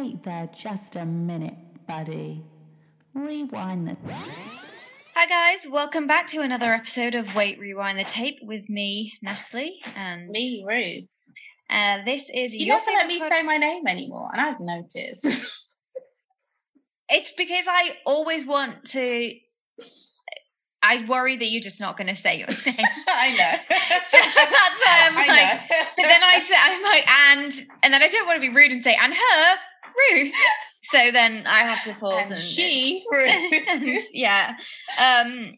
Wait there just a minute, buddy. Rewind the. Hi guys, welcome back to another episode of Wait Rewind the Tape with me, Natalie, and Me, Ruth. Uh, this is You your never let me pod- say my name anymore, and I've noticed. It's because I always want to. I worry that you're just not going to say your name. I know. So that's why I'm I like- know. But then I say I'm like and and then I don't want to be rude and say and her Ruth. So then I have to pause and, and she, and yeah. Um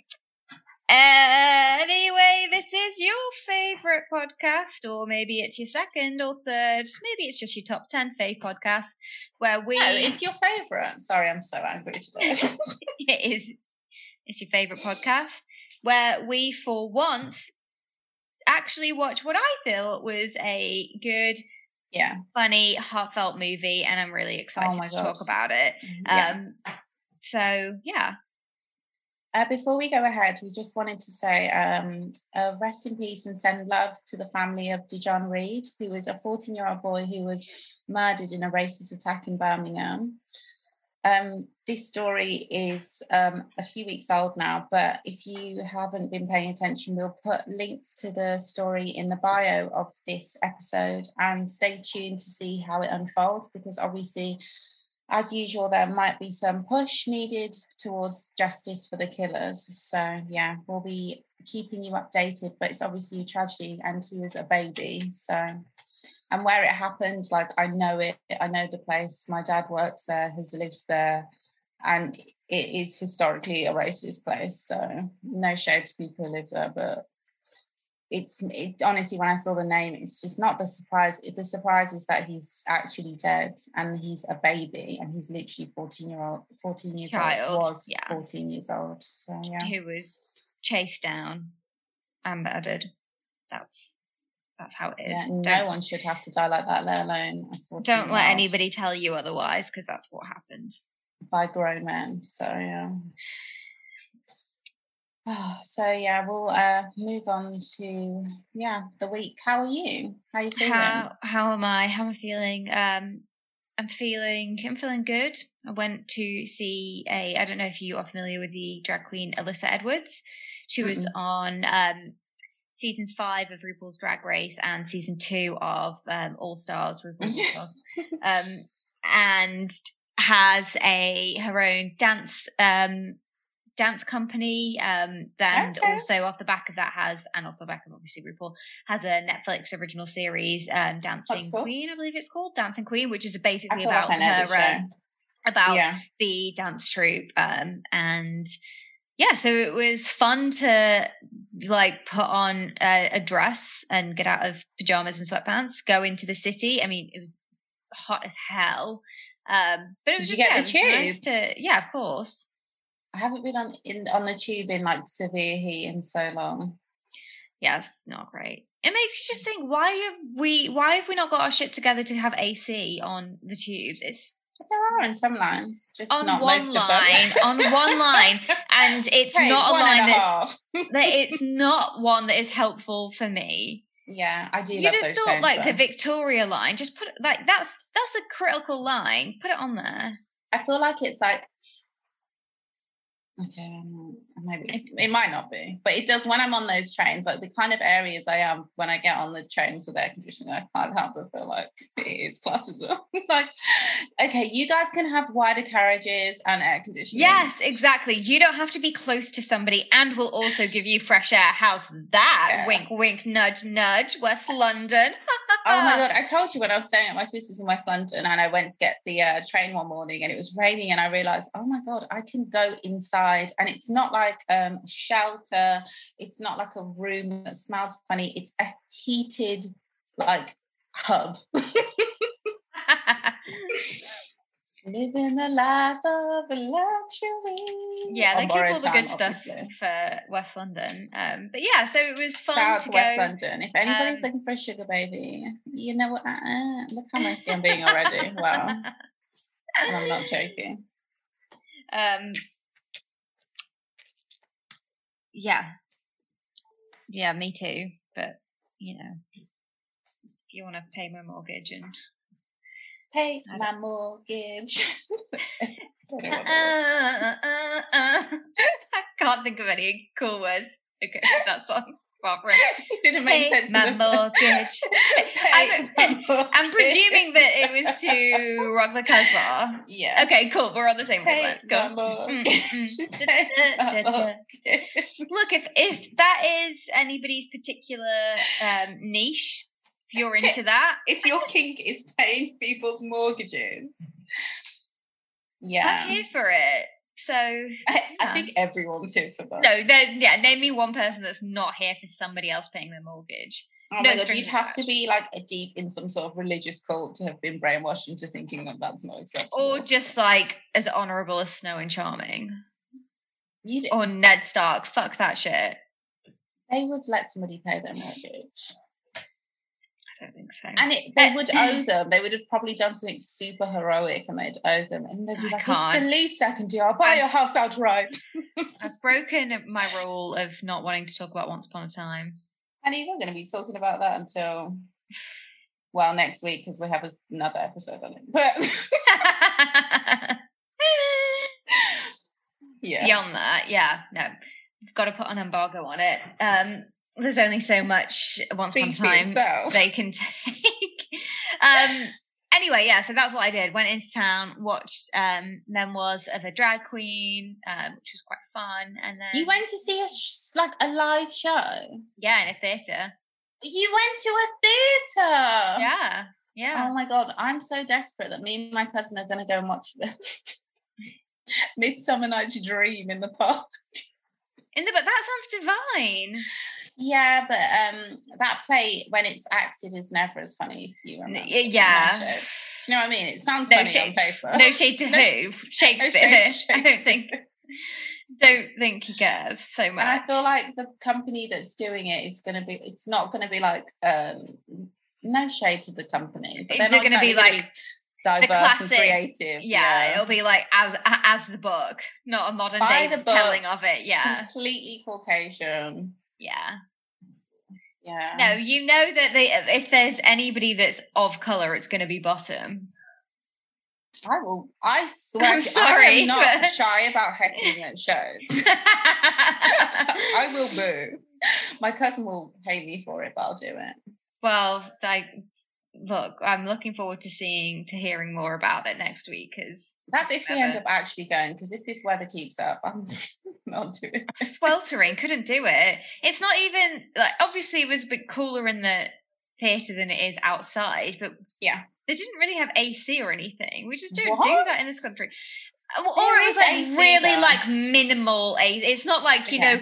anyway, this is your favorite podcast, or maybe it's your second or third, maybe it's just your top ten fave podcast where we No, it's your favourite. Sorry, I'm so angry today. it is it's your favorite podcast where we for once actually watch what I thought was a good, yeah. funny, heartfelt movie, and I'm really excited Oh to talk about it. yeah. Um, so yeah, Uh, before we go ahead, we just wanted to say um, uh, rest in peace and send love to the family of Dijon Reed, who was a 14 year old boy who was murdered in a racist attack in Birmingham. Um, this story is um, a few weeks old now, but if you haven't been paying attention, we'll put links to the story in the bio of this episode and stay tuned to see how it unfolds because obviously as usual, there might be some push needed towards justice for the killers. So, yeah, we'll be keeping you updated, but it's obviously a tragedy, and he was a baby. So, and where it happened, like, I know it, I know the place. My dad works there, has lived there, and it is historically a racist place. So, no shade to people who live there, but it's it, honestly when I saw the name, it's just not the surprise. The surprise is that he's actually dead and he's a baby and he's literally 14 year old, 14 years Child, old, was yeah. 14 years old. So yeah. who was chased down and murdered. That's that's how it is. yeah no don't one should have to die like that, let alone don't let old anybody tell you otherwise, because that's what happened. by grown men. So yeah. Oh, so yeah, we'll uh, move on to yeah the week. How are you? How are you feeling? How how am I? How am I feeling? Um, I'm feeling I'm feeling good. I went to see a I don't know if you are familiar with the drag queen Alyssa Edwards. She was on um season five of RuPaul's Drag Race and season two of um, All Stars RuPaul's All Stars, um, and has a her own dance um dance company um and Okay. also off the back of that has and off the back of obviously RuPaul has a Netflix original series um Dancing cool. Queen I believe it's called Dancing Queen which is basically about her um, about yeah. the dance troupe um and yeah so it was fun to like put on a, a dress and get out of pajamas and sweatpants go into the city. I mean it was hot as hell. Um but it Did was you just get yeah, the was nice to yeah of course. I haven't been on in on the tube in like severe heat in so long. yeah not great. It makes you just think why have we why have we not got our shit together to have ac on the tubes? It's But there are in some lines, just on not one most line of them. on one line and it's Hey, not a line that's that it's not one that is helpful for me. yeah, I do You just thought like the. Victoria line, just put it like that's that's a critical line. Put it on there. I feel like it's like okay, maybe it's, it might not be, but it does when I'm on those trains. Like the kind of areas I am when I get on the trains with air conditioning, I can't help but feel like it is classism. like, okay, you guys can have wider carriages and air conditioning. Yes, exactly. You don't have to be close to somebody, and we'll also give you fresh air. How's that? Yeah. Wink, wink, nudge, nudge. West London. Oh my god! I told you when I was staying at my sister's in West London, and I went to get the uh, train one morning, and it was raining, and I realised, oh my god, I can go inside, and it's not like um, shelter. It's not like a room that smells funny. It's a heated like hub. Living the life of a luxury. yeah, they keep all the good time, stuff obviously. for West London. Um, but yeah, so it was fun Shout out to go. West London. If anybody's Um, looking for a sugar baby, you know what? Uh, look how messy I'm being already. Wow. I'm not joking. um yeah yeah me too but you know if you want to pay my mortgage and Pay my mortgage. Know what Uh, uh, uh. I can't think of any cool words. Okay, that song. Didn't make Pay sense. my mortgage. I'm, my I'm presuming that it was to Rock the Casbah. Yeah. Okay, cool. We're on the same wavelength. Look, if if that is anybody's particular um, niche, if you're into that, If your kink is paying people's mortgages, I'm yeah. here for it. So I, I think everyone's here for that. no, then yeah, name me one person that's not here for somebody else paying their mortgage. Oh no my god, you'd have to be like a deep in some sort of religious cult to have been brainwashed into thinking that that's not acceptable. Or just like as honourable as Snow and Charming. you Or Ned Stark. Fuck that shit. they would let somebody pay their mortgage, I don't think so. and it, they would owe them. They would have probably done something super heroic, and they'd owe them, and they'd be I like, "It's the least I can do. I'll buy I'm- your house outright." I've broken my rule of not wanting to talk about Once Upon a Time. And we're going to be talking about that until well next week because we have another episode on it. But yeah, Beyond that, yeah, no, we've got to put an embargo on it. Um, there's only so much Once Speak Upon a Time they can take. um, anyway, yeah, so that's what I did. Went into town, watched um, Memoirs of a Drag Queen, um, which was quite fun, and then You went to see a sh- like a live show. yeah, in a theatre. You went to a theater. Yeah, yeah. Oh my god, I'm so desperate that me and my cousin are going to go and watch Midsummer Night's Dream in the park. In the but that sounds divine. Yeah, but um, that play when it's acted is never as funny as you remember. yeah. Do you know what I mean? It sounds No funny shade- on paper. No shade to No- who No Shakespeare. shade to I don't think don't think he cares so much. And I feel like the company that's doing it is going to be. It's not going to be like um, no shade to the company. but Is it gonna be exactly like diverse classic- and creative? yeah, it'll be like as as the book, not a modern Buy day telling of it. Yeah, completely Caucasian. Yeah. Yeah. No, you know that they if there's anybody that's of color, it's going to be bottom. I will. I swear. I'm to- I sorry, am not but- shy about heckling at shows. I will boo. My cousin will hate me for it, but I'll do it. well, like, look, I'm looking forward to seeing to hearing more about it next week because That's if we end up actually going. Because if this weather keeps up, I'm not doing it. sweltering couldn't do it. It's not even like obviously it was a bit cooler in the theatre than it is outside, but Yeah. they didn't really have AC or anything. We just don't do that in this country. Or it was like AC really though. like minimal AC. It's not like you know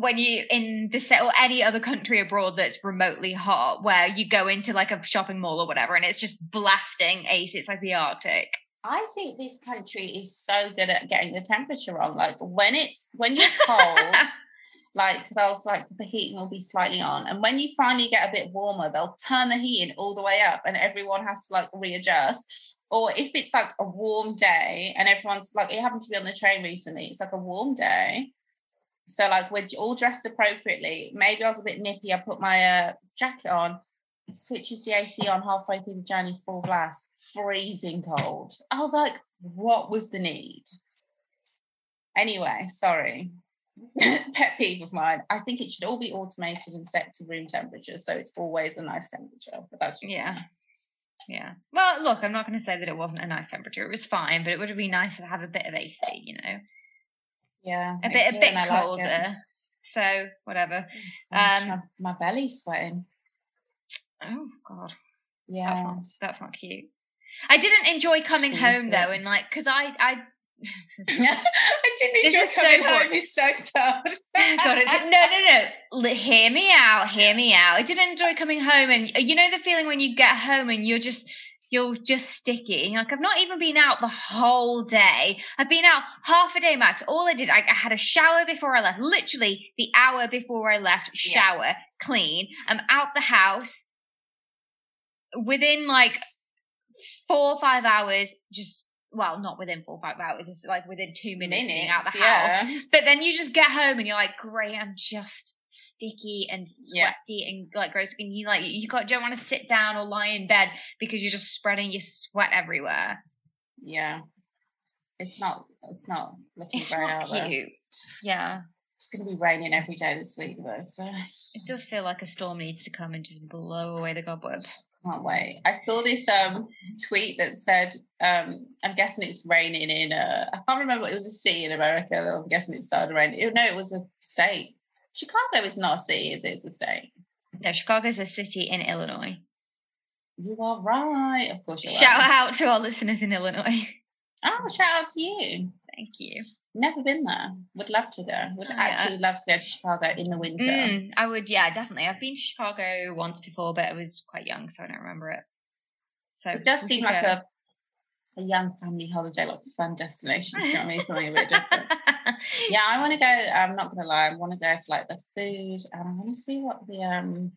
when you in the set or any other country abroad that's remotely hot where you go into like a shopping mall or whatever and it's just blasting AC. It's like the Arctic. I think this country is so good at getting the temperature wrong. Like when it's when you're cold, like they'll like the heating will be slightly on, and when you finally get a bit warmer, they'll turn the heating all the way up, and everyone has to like readjust. Or if it's like a warm day and everyone's like, it happened to be on the train recently. It's like a warm day, so like we're all dressed appropriately. Maybe I was a bit nippy. I put my uh, jacket on. Switches the AC on halfway through the journey, full blast, freezing cold. I was like, what was the need? Anyway, sorry. Pet peeve of mine. I think it should all be automated and set to room temperature, so it's always a nice temperature. But that's just Yeah. Yeah. Well, look, I'm not going to say that it wasn't a nice temperature. It was fine, but it would have been nice to have a bit of AC, you know, yeah, a bit a bit I like colder. So whatever. Gosh, Um, my, my belly's sweating. Oh God, that's Yeah, not that's not cute. I didn't enjoy coming Used home though, and like because I I. I didn't This enjoy is so coming boring. home. It's so sad. God, it's, no, no, no. Hear me out. Hear me out. I didn't enjoy coming home, and you know the feeling when you get home and you're just you're just sticky. Like I've not even been out the whole day. I've been out half a day max. All I did, I, I had a shower before I left. Literally the hour before I left, Yeah. shower, clean. I'm out the house. Within like four or five hours, just well, not within four or five hours, it's like within two minutes, of being out the Minutes, house. But then you just get home and you're like, great, I'm just sticky and Yeah. sweaty and like gross. And you like you got don't want to sit down or lie in bed because you're just spreading your sweat everywhere. Yeah. It's not it's not looking It's not out cute. Yeah. It's gonna be raining every day this week though, so It does feel like a storm needs to come and just blow away the cobwebs. can't wait. I saw this um tweet that said um I'm guessing it's raining in uh I can't remember it was a city in America. though I'm guessing it started raining. No, it was a state. Chicago is not a city, is it? It's a state. No, Chicago's a city in Illinois. You are right. Of course you're Shout right. out to our listeners in Illinois. Oh, shout out to you. Thank you. Never been there. Would love to go. Would Oh, yeah. actually love to go to Chicago in the winter. Mm, I would, yeah, definitely. I've been to Chicago once before, but I was quite young, so I don't remember it. So It does seem like go. a a young family holiday, like fun destination. You know what I mean? Something a bit different. Yeah, I want to go. I'm not gonna lie. I want to go for like the food, and I want to see what the um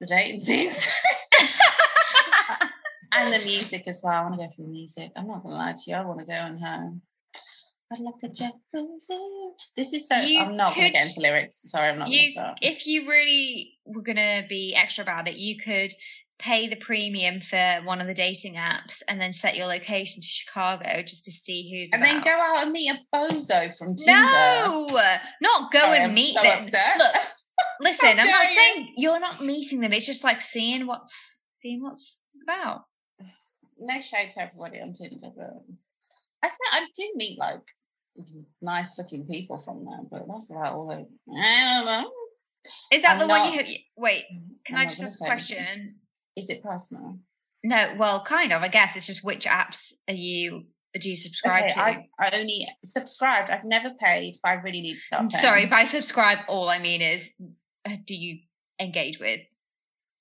the dating scenes and the music as well. I want to go for the music. I'm not gonna lie to you. I want to go on home. I'd like a jacuzzi. This is so. You I'm not gonna get into lyrics. Sorry, I'm not gonna start. if you really were gonna be extra about it, you could pay the premium for one of the dating apps and then set your location to Chicago just to see who's and then go out and meet a bozo from Tinder. No, not go Sorry, and meet so them. upset. Look, listen, I'm not you. saying you're not meeting them. It's just like seeing what's seeing what's about. no shade to everybody on Tinder, but I say I do meet like nice looking people from there, but that's about all I, I don't know. Is that I'm the one you? not- Wait, can I'm I just ask a question? anything. Is it personal? No, well, kind of. I guess it's just which apps are you do you subscribe okay, to? I, I only subscribed. I've never paid, but I really need to start I'm paying. sorry, by subscribe, all I mean is, uh, do you engage with?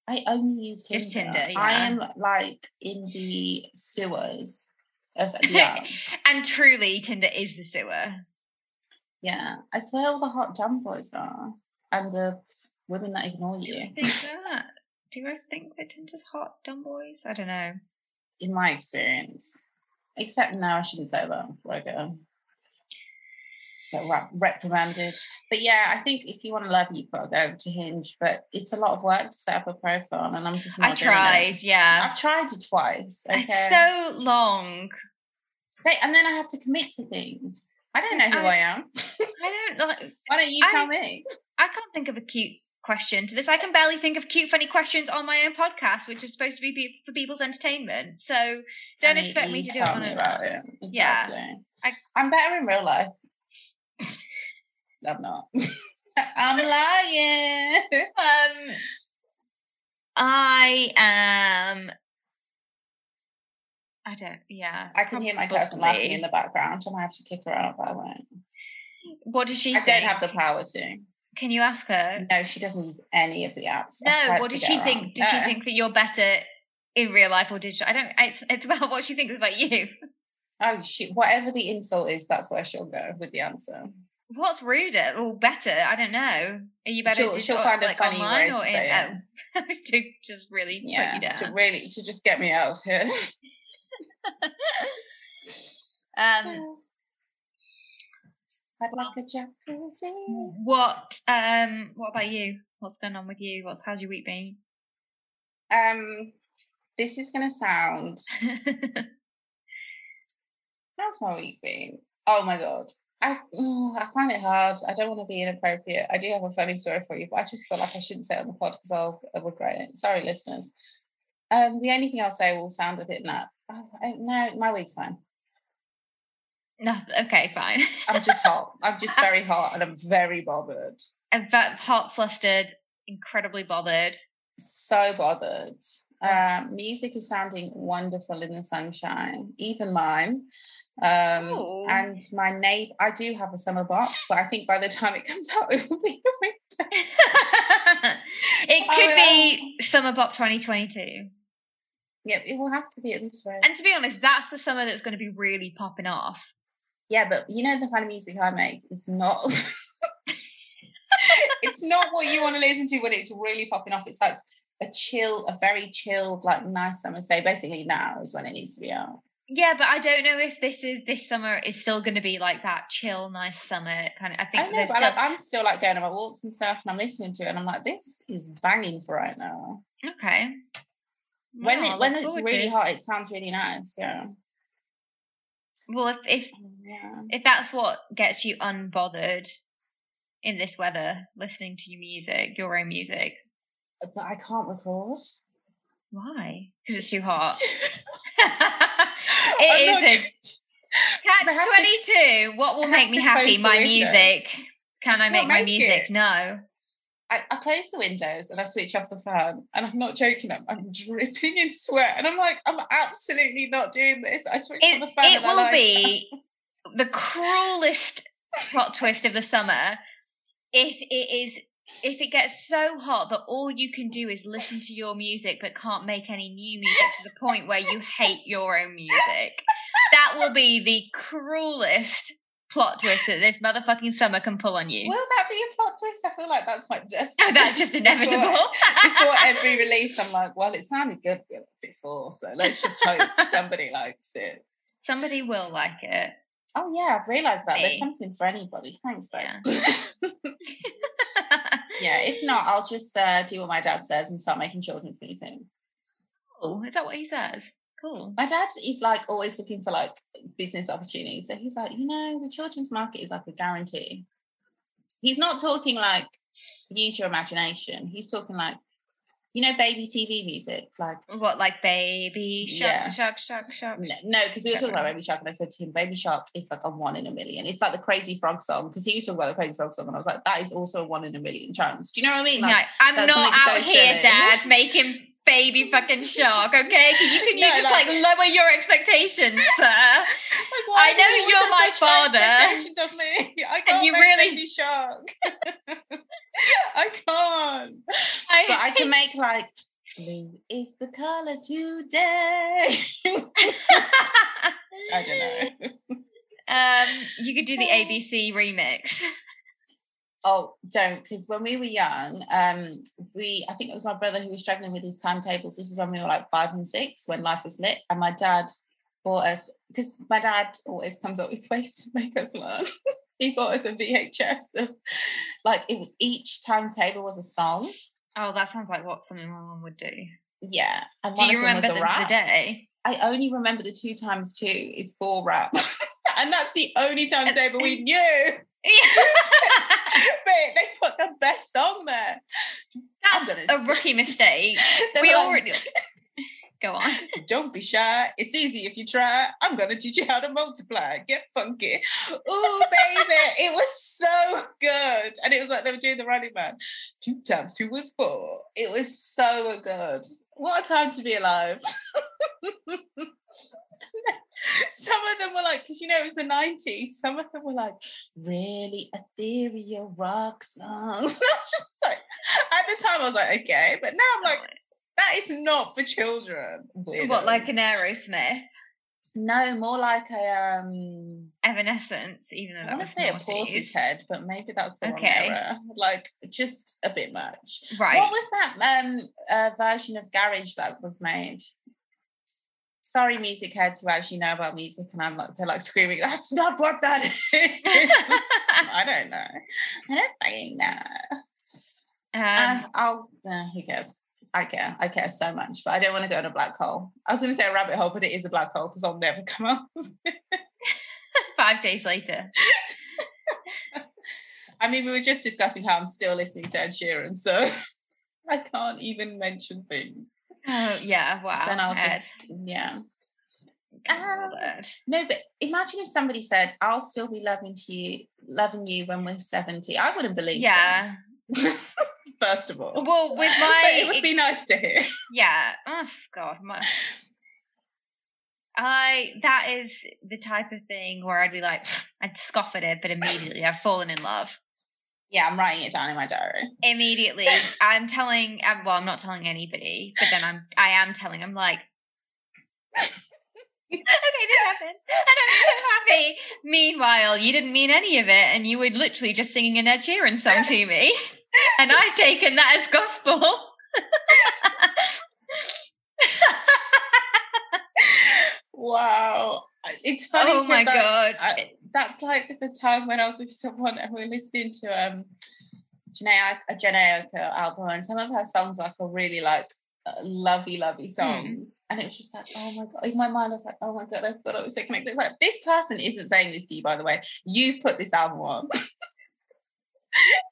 I only use Tinder. Just Tinder, I am like in the sewers of the apps. And truly, Tinder is the sewer. yeah, it's where all the hot jump boys are and the women that ignore you. think that? Do I think that Tinder's hot, dumb boys? I don't know. in my experience. Except now, I shouldn't say that before I get, get rep- reprimanded. But yeah, I think if you want to love, you've got to go over to Hinge. But it's a lot of work to set up a profile, and I'm just I tried, yeah. I've tried it twice. Okay. It's so long. They- and then I have to commit to things. I don't know who I- I, am. I don't like. Why don't you I- tell me? I can't think of a cute question to this. I can barely think of cute, funny questions on my own podcast, which is supposed to be for people's entertainment. So don't expect me to do it on me an about app. it. Yeah. I- I'm better in real life. I'm not. I'm lying. Um, I am. I don't. Yeah, I can hear my cousin laughing in the background. And I have to kick her out, but I won't. What does she? I don't have the power to. Can you ask her? No, she doesn't use any of the apps. No. What does she think? Does she think that you're better in real life or digital? I don't. It's it's about what she thinks about you. Oh, she, whatever the insult is, that's where she'll go with the answer. What's ruder or better? I don't know. Are you better? She'll- digital, she'll find a funny way to say in, oh, to just really Yeah, put you to really to just get me out of here. Um, I'd like a jacuzzi. what um what about you? What's going on with you? What's how's your week been? Um, this is gonna sound. How's my week been? Oh my god. I, mm, I find it hard. I don't want to be inappropriate. I do have a funny story for you, but I just feel like I shouldn't say it on the pod because I'll, I'll regret it. Sorry, listeners. Um, the only thing I'll say will sound a bit nuts. Oh, I, no, my week's fine. No, okay, fine. I'm just hot. I'm just very hot and I'm very bothered. I'm hot, flustered, incredibly bothered. So bothered. Um, music is sounding wonderful in the sunshine, even mine. Um, Ooh. and my neighbor, I do have a summer box, but I think by the time it comes out, it will be winter. it Oh, could yeah. be Summer Bop 2022. Yeah, it will have to be at this rate. And to be honest, that's the summer that's going to be really popping off. Yeah, but you know the kind of music I make, it's not. it's not what you want to listen to when it's really popping off. It's like a chill, a very chilled, like nice summer day. Basically, now is when it needs to be out. Yeah, but I don't know if this is this summer is still going to be like that chill, nice summer kind of. I think I know, still like, I'm still like going on my walks and stuff, and I'm listening to it, and I'm like, this is banging for right now. okay. When I it when it's really hot, it sounds really nice. Yeah. Well, if if Yeah. if that's what gets you unbothered in this weather, listening to your music, your own music, But I can't record. why? Because it's too hot. It is catch twenty two. What will make me happy? My music. Can I make my music? it. No. I, I close the windows and I switch off the fan, and I'm not joking. I'm, I'm dripping in sweat, and I'm like, I'm absolutely not doing this. I switch It, on the fan. it will like- be the cruelest plot twist of the summer if it is if it gets so hot that all you can do is listen to your music but can't make any new music to the point where you hate your own music. That will be the cruelest plot twist that this motherfucking summer can pull on you. Will that be a plot twist? I feel like that's my destiny. Oh, that's just inevitable. Before, before every release, I'm like, well, it sounded good before, so let's just hope somebody likes it. Somebody will like it. Oh yeah, I've realised that Me. there's something for anybody. Thanks, babe. Yeah. Yeah. if not, I'll just uh, do what my dad says and start making children's music. oh, is that what he says? Cool. My dad is like always looking for like business opportunities. So he's like, you know, the children's market is like a guarantee. He's not talking like use your imagination. He's talking like, you know, baby TV music. Like, What, like baby shark, Yeah. shark, shark, shark? no, because we were talking about Baby Shark, and I said to him, Baby Shark is like a one in a million. It's like the Crazy Frog song because he was talking about the Crazy Frog song, and I was like, that is also a one in a million chance. Do you know what I mean? no, Like, I'm not out so here, silly. Dad, making baby fucking shark. Okay, can you can you No, just like, like- lower your expectations, sir? Like, I know you you're my father, expectations of me. I can't you make really- Baby Shark. I can't. I, But I can make like blue is the color today. I don't know. um, you could do the ABC remix. Oh, don't because when we were young, um, we I think it was my brother who was struggling with his timetables. This is when we were like five and six, when life was lit, and my dad bought us because my dad always comes up with ways to make us learn. he bought us a VHS of like it was each timetable was a song. Oh, that sounds like what something my mum would do. Yeah, and Do you of them was remember them to rap. the day? I only remember the two times two is four rap, and that's the only timetable we knew. but they put the best song there. That's gonna- a rookie mistake. We like, already go on. Don't be shy. It's easy if you try. I'm gonna teach you how to multiply. Get funky. Ooh, baby. it was so good. And it was like they were doing the running man. Two times two was four. It was so good. What a time to be alive. some of them were like, because you know it was the 90s, some of them were like really ethereal rock songs. And I was just like, at the time I was like, okay, but now I'm like, that is not for children. what, like an. Aerosmith? No, more like a um Evanescence, even though I that want was to say a. Portishead, but maybe that's the Okay. wrong era. Like just a bit much. Right. What was that um uh, version of Garage that was made? Sorry, music heads who actually know about music, and I'm like, they're like screaming, that's not what that is. I don't know. I don't fucking know. um, Uh, I'll, uh, who cares? I care. I care so much, but I don't want to go in a black hole. I was going to say a rabbit hole, but it is a black hole because I'll never come out. five days later. I mean, we were just discussing how I'm still listening to Ed Sheeran, so I can't even mention things. Oh yeah, wow. So then I'll Ed. just, yeah. Ah. No, but imagine if somebody said, "I'll still be loving to you, loving you when we're 70. I wouldn't believe. Yeah. First of all, Well, with but my it would be nice to hear. Yeah. Oh God. My... I that is the type of thing where I'd be like, I'd scoff at it, but immediately I've fallen in love. Yeah, I'm writing it down in my diary. Immediately, I'm telling. um, Well, I'm not telling anybody, but then I'm. I am telling. I'm like. okay, this happened, and I'm so happy. Meanwhile, you didn't mean any of it, and you were literally just singing an Ed Sheeran song to me, and I've taken that as gospel. wow. It's funny. Oh my I- god. I- that's like the time when I was with someone and we were listening to um Jhené a Jhené Aiko album and some of her songs like are really like uh, lovey lovey songs. And it was just like oh my god in my mind I was like oh my god I thought I was so connected. Like this person isn't saying this to you by the way. You've put this album on.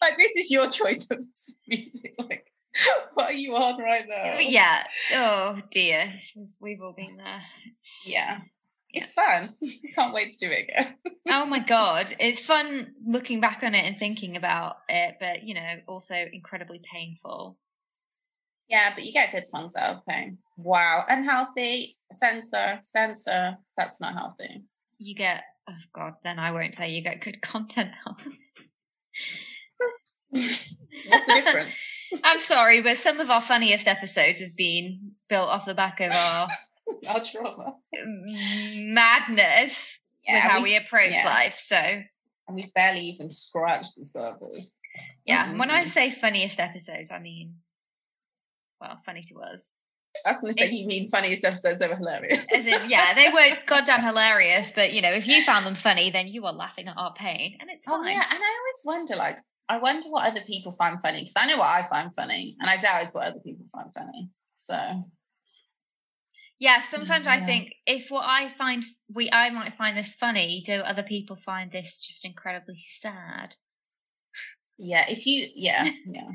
Like this is your choice of music. Like what are you on right now? Yeah. Oh dear. We've all been there. yeah it's fun can't wait to do it again oh my god it's fun looking back on it and thinking about it but you know also incredibly painful Yeah, but you get good songs out of pain. Wow. Unhealthy, censor, censor. That's not healthy. you get oh god then i won't say you get good content out. What's the difference? i'm sorry but some of our funniest episodes have been built off the back of our Our trauma. madness with how we, approach yeah. life so and we barely even scratched the surface. yeah when i say funniest episodes i mean well funny to us I was going to say, you mean funniest episodes ever hilarious? As in, yeah, they were goddamn hilarious, but you know, if you found them funny, then you are laughing at our pain, and it's Oh fine. yeah, and I always wonder, like, I wonder what other people find funny because I know what I find funny, and I doubt it's what other people find funny. So Yeah, sometimes I think if what I find we I might find this funny, do other people find this just incredibly sad? yeah, if you, yeah, yeah,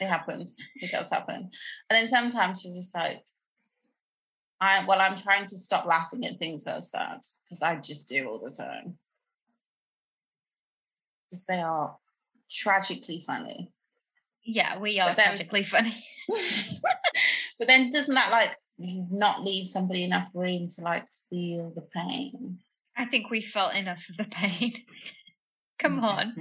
it happens. It does happen, and then sometimes you're just like, I well, I'm trying to stop laughing at things that are sad because I just do all the time. Because they are tragically funny. Yeah, we are then- tragically funny. but then doesn't that like not leave somebody enough room to like feel the pain? I think we felt enough of the pain. Come mm, on.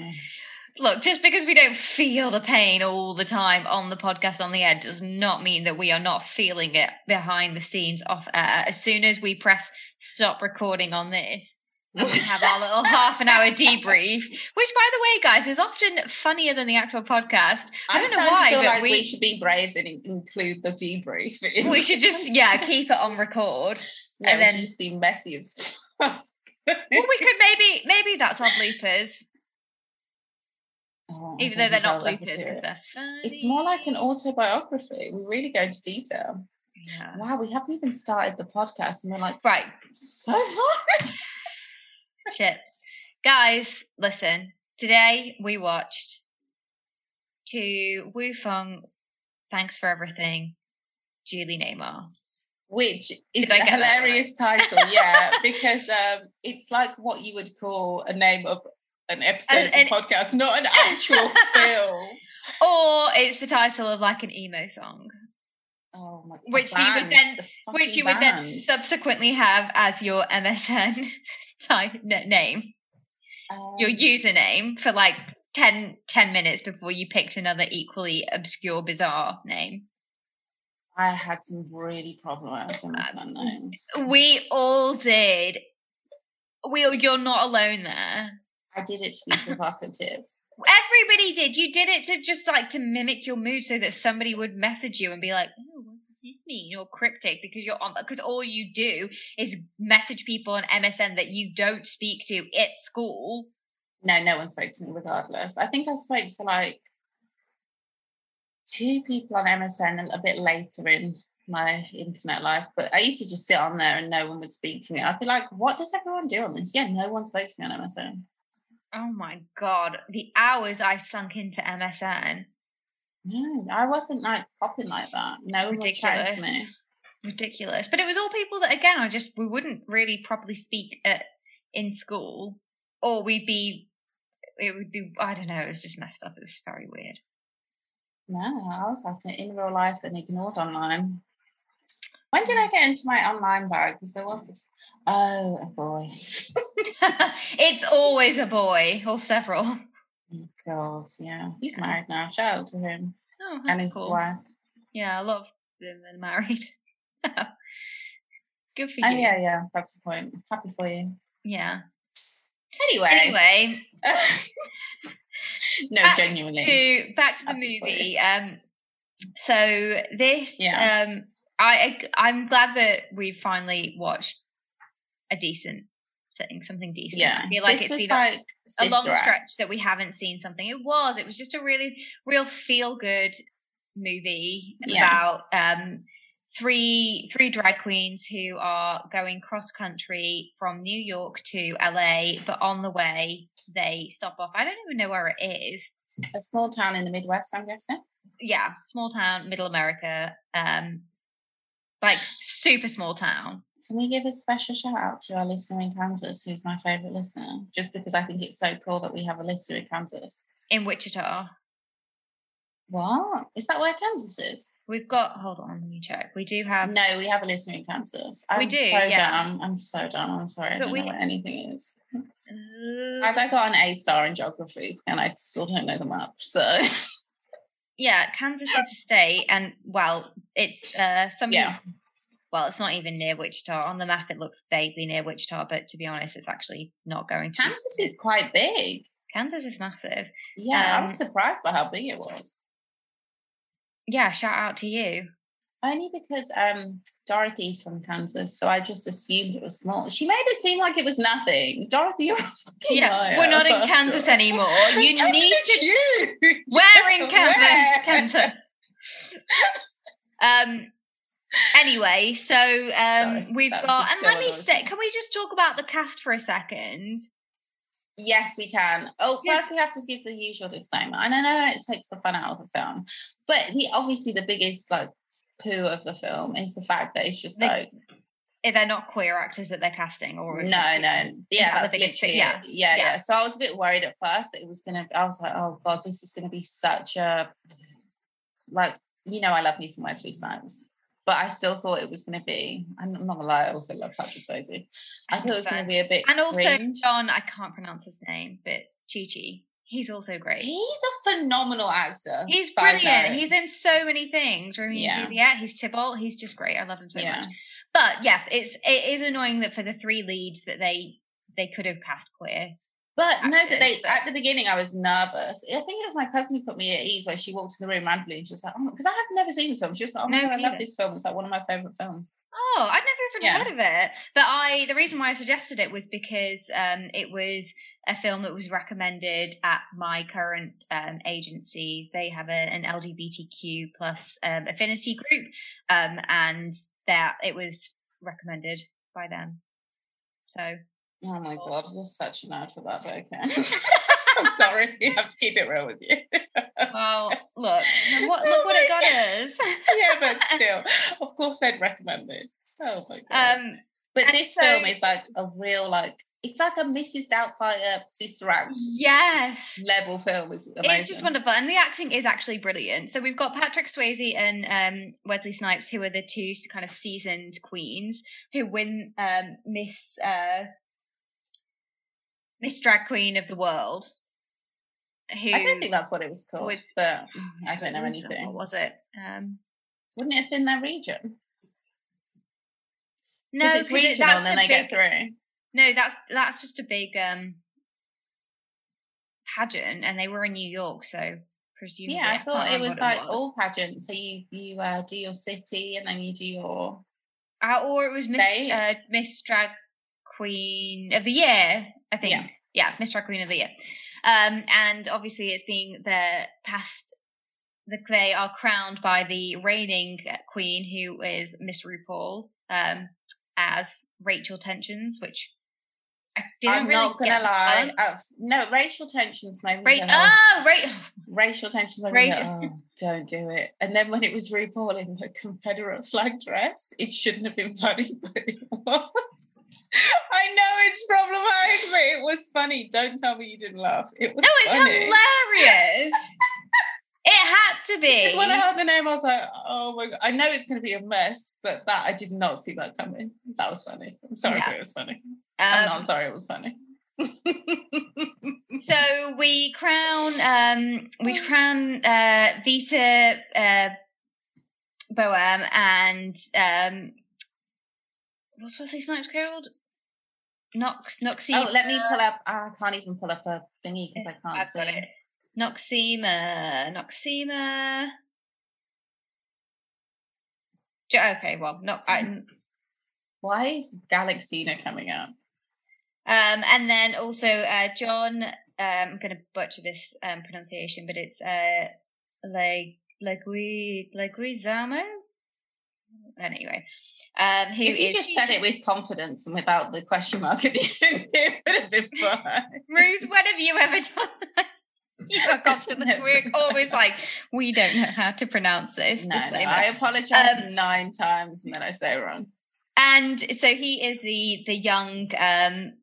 Look, just because we don't feel the pain all the time on the podcast on the air does not mean that we are not feeling it behind the scenes off air. As soon as we press stop recording on this, we have our little half an hour debrief, which by the way, guys, is often funnier than the actual podcast. I I'm don't know why, but like we, we- should be brave and include the debrief. We should just yeah, keep it on record. No, and then- just be messy as fuck. Well, we could maybe maybe that's our bloopers, Oh, even though they're not bloopers because they're funny. It's more like an autobiography. We really go into detail. yeah. Wow, we haven't even started the podcast, and we're like Right, so far. Shit. Guys, listen. Today we watched to Wong Foo, Thanks for Everything, Julie Newmar. Which is a get that right? hilarious title, yeah, because um, it's like what you would call a name of an episode An- of a podcast, not an actual film. Or it's the title of like an emo song, Oh my! Which you would then- the which you would then subsequently have as your MSN type name, your Um, username for like 10, 10 minutes before you picked another equally obscure, bizarre name. I had some really problematic MSN names. We all did. We, you're not alone there. I did it to be provocative. Everybody did. You did it to just like to mimic your mood so that somebody would message you and be like, oh, what does this mean? You're cryptic because you're on, because all you do is message people on MSN that you don't speak to at school. No, no one spoke to me regardless. I think I spoke to like two people on MSN a bit later in my internet life, but I used to just sit on there and no one would speak to me. I'd be like, what does everyone do on this? Yeah, no one spoke to me on MSN. Oh my God. The hours I sunk into MSN. No, mm, I wasn't like popping like that. No to me. Ridiculous. Ridiculous. But it was all people that, again, I just, we wouldn't really properly speak at, in school or we'd be, it would be, I don't know, it was just messed up. It was very weird. No, I was like in real life and ignored online. When did I get into my online bag? Because there was, oh, a boy. it's always a boy or several. Oh, God, yeah. He's married now. Shout out to him Oh, and his cool. wife. Yeah, a lot of them are married. Good for Oh, you. yeah, yeah. That's the point. Happy for you. Yeah. Anyway. Anyway, no, back genuinely. to back to the Happy movie. Um, so this, Yeah. um, I I- I'm glad that we finally watched a decent thing, something decent. Yeah, I feel like this it's been a- like a long Sister stretch that we haven't seen something. It was. It was just a really real feel good movie Yeah. about um three three drag queens who are going cross country from New York to LA, but on the way they stop off. I don't even know where it is. a small town in the Midwest. I'm guessing. Yeah, small town, middle America. Um like super small town. Can we give a special shout out to our listener in Kansas, who's my favorite listener? Just because I think it's so cool that we have a listener in Kansas. In Wichita. What is that? Where Kansas is? We've got hold on, let me check. We do have No, we have a listener in Kansas. I'm We do, So yeah. dumb. I'm so dumb. I'm sorry. I But don't we- know what anything is. As I got an A star in geography, and I still don't know the map. So yeah, Kansas is a state, and well, it's uh some Yeah. Well, it's not even near Wichita. On the map, it looks vaguely near Wichita, but to be honest, it's actually not going to. be. Kansas is quite big. Kansas is massive. Yeah, I Um, was surprised by how big it was. Yeah, shout out to you. Only because um Dorothy's from Kansas, so I just assumed it was small. She made it seem like it was nothing. Dorothy, you're a fucking Yeah, liar, we're not in Kansas anymore. You Kansas need to. huge. Where in Kansas? Kansas. Um. Anyway, so um, Sorry, we've got, and let me say, can we just talk about the cast for a second? Yes, we can. Oh, Yes. first we have to give the usual disclaimer. And I know it takes the fun out of the film, but the obviously the biggest like poo of the film is the fact that it's just The- like they're not queer actors that they're casting, or no, no, yeah, that the biggest thing? Yeah, yeah, yeah. yeah. So I was a bit worried at first that it was gonna. I was like, oh god, this is gonna be such a like you know I love me some Wesley Snipes. But I still thought it was going to be. I'm not gonna lie. I also love Patrick Swayze. I thought it was going to be a bit. and also cringe. John, I can't pronounce his name, but Chi Chi, he's also great. He's a phenomenal actor. He's brilliant. note. He's in so many things. Romeo Yeah. and Juliet. He's Tybalt. He's just great. I love him so yeah. much. But yes, it's it is annoying that for the three leads that they they could have cast queer. But no, but they but- at the beginning I was nervous. I think it was my cousin who put me at ease when she walked in the room randomly and she was like, oh, because I have never seen this film. She was like, oh my No, god, I love this film. It's like one of my favorite films. Oh, I'd never even Yeah. heard of it. But I the reason why I suggested it was because um it was a film that was recommended at my current um, agency. They have a, an LGBTQ plus um, affinity group, um, and that it was recommended by them. So Oh my god, you're such an nerd for that, but okay. I'm sorry. You have to keep it real with you. Well, look, what look what it got us. yeah, but still, of course, I'd recommend this. Oh my god! Um, but this so- film is like a real, like it's like a Mrs. Doubtfire Sister Act yes. level film. It's amazing. It's just wonderful, and the acting is actually brilliant. So we've got Patrick Swayze and um, Wesley Snipes, who are the two kind of seasoned queens who win um, Miss uh, Miss Drag Queen of the World. Who I don't think that's what it was called, was- but I don't know was- anything. What was it? Um, Wouldn't it have been their region? no, it's it- regional that's and then they big, get through. No, that's that's just a big um, pageant, and they were in New York, so presumably. Yeah, I thought it was what like all pageants. So you you uh, do your city and then you do your Uh, or it was Miss uh, Miss Drag Queen of the Year, I think. Yeah. Yeah, Miss Drag Queen of the Year. Um, and obviously, it's being the past. The, they are crowned by the reigning queen, who is Miss RuPaul, um, as Rachel Tensions, which I didn't I'm really not gonna get lie. I've, no, racial tensions made me go, oh, oh, Rachel. racial tensions made me go, oh, don't do it. And then when it was RuPaul in the Confederate flag dress, it shouldn't have been funny, but it was. I know it's problematic, but it was funny. Don't tell me you didn't laugh. It was No, it's funny. hilarious. it had to be. Because when I heard the name, I was like, oh my god. I know it's going to be a mess, but that I did not see that coming. That was funny. I'm sorry, Yeah. but it was funny. I'm Um, not sorry, it was funny. So we crown um we crown uh Vida uh and um what's Wesley Snipes called? Nox Noxeema. oh, let me pull up. I can't even pull up a thingy because I can't I've see. got it. Noxeema Noxeema Okay, well, not I, Why is Galaxina coming up? Um, and then also uh, John. Um, I'm going to butcher this um, pronunciation, but it's uh, like Legui Leguizamo. Anyway, um, who is just said it with confidence and without the question mark at the end, it would have been fine. Ruth, when have you ever done that? You are constantly we're always like, we don't know how to pronounce this. No, no, I apologize Um, nine times and then I say wrong. and so he is the the young um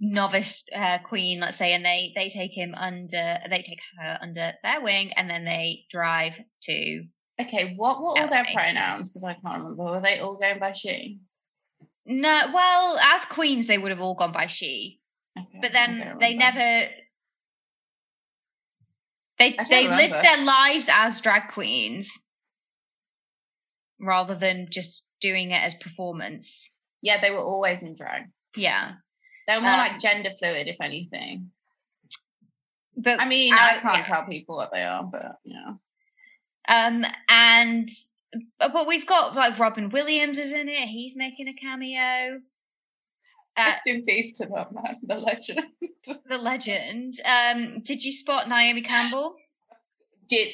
novice uh, queen let's say and they they take him under they take her under their wing and then they drive to Okay, what were all their pronouns? Because I can't remember. Were they all going by she? no well as queens they would have all gone by she Okay, but then they remember. never they they lived their lives as drag queens rather than just doing it as performance Yeah, they were always in drag. yeah They were more Um, like gender fluid, if anything. but I mean, I uh, can't yeah. tell people what they are, but yeah. Um, and but we've got like Robin Williams is in it. He's making a cameo. Uh, Rest in peace to that man, the legend. the legend. Um, did you spot Naomi Campbell? Did,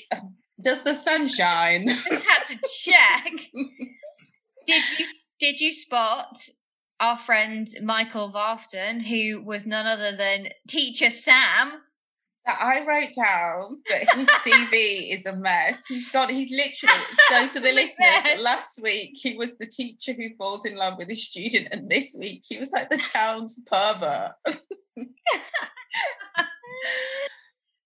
does the sun shine? Just had to check. did you did you spot our friend Michael Vartan, who was none other than Teacher Sam? That I wrote down that his CV is a mess. He's got, he's literally, so to the listeners, last week he was the teacher who falls in love with his student, and this week he was like the town's pervert.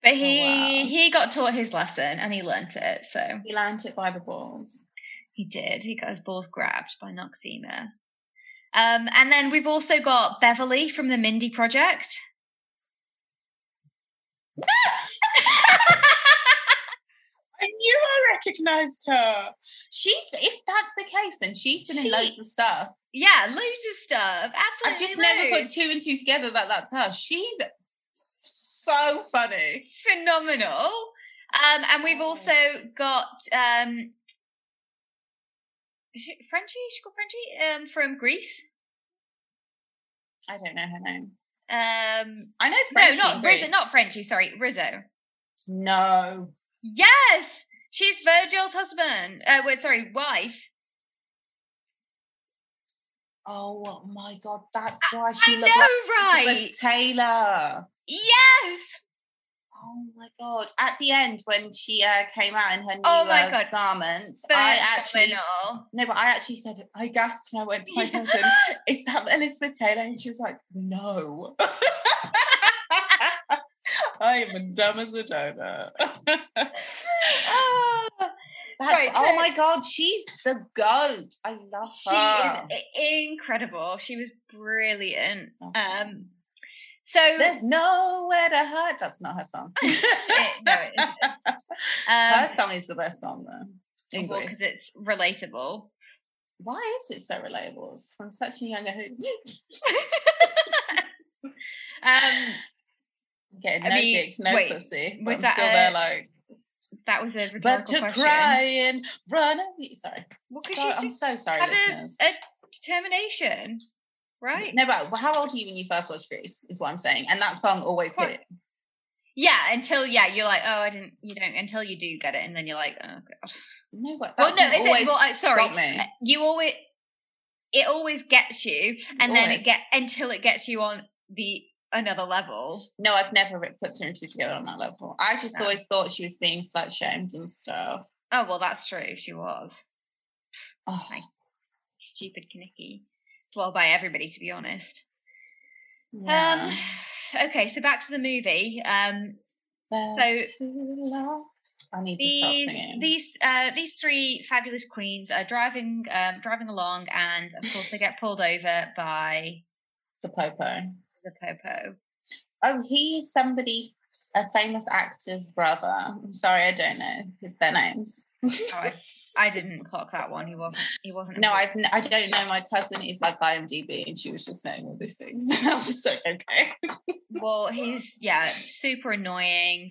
But he wow. he got taught his lesson and he learnt it. So He learnt it by the balls. He did. He got his balls grabbed by Noxeema. Um, and then we've also got Beverly from the Mindy Project. I knew I recognised her. She's, if that's the case, then she's been She- in loads of stuff. yeah, loads of stuff. Absolutely. I've just never put two and two together that that's her. She's so funny. phenomenal. Um, and we've also got um, is it Frenchie? She called Frenchie um, from Grease. I don't know her name. Um, I know no, not Rizzo. Not Frenchie. Sorry, Rizzo. No. Yes, she's Virgil's husband. Uh, wait, sorry, wife. Oh my god, that's why she I looked like right? Elizabeth Taylor. Yes. Oh my god! At the end, when she uh, came out in her new Oh my uh, God. garments, I actually Phenomenal. no, but I actually said I gasped and I went to my Yeah. cousin, "Is that Elizabeth Taylor?" And she was like, "No." I am dumb as a donut. Ah, That's, Right, oh my god, she's the goat. I love she her. She is incredible. She was brilliant. Okay. Um, so There's nowhere to hide. That's not her song. it, no, it isn't. her Um, song is the best song though. Grease. because it's relatable. Why is it so relatable? It's from such a young age. Um, Getting I no mean, dick, no wait, pussy. was that still a there like, that was a but rhetorical to question. cry and run away. Sorry. Well, So- she's I'm so sorry, had a, a determination, right? No, but how old are you when you first watched Grease? Is what I'm saying. And that song always hit it. Yeah, until yeah, you're like, oh, I didn't, you don't, until you do get it, and then you're like, oh god. No, but Well, no, is always it? Well, uh, sorry, you always, it always gets you, and then it get until it gets you on the another level. No, I've never put two and two together on that level. I just No. always thought she was being slut shamed and stuff. Oh well, that's true. She was Oh, Nice. stupid, Kaniki. Well, by everybody, to be honest. yeah. Um, okay, so back to the movie. Um, Back love. I need these singing. these uh, these three fabulous queens are driving um, driving along, and of course they get pulled over by the popo. the popo. Oh, he's somebody, a famous actor's brother. I'm sorry, I don't know his their names. Oh, I, I didn't clock that one. He wasn't. He wasn't. No. I've n- I don't know. My cousin is like IMDb, and she was just saying all these things. I was just like, okay. Well, he's yeah, super annoying.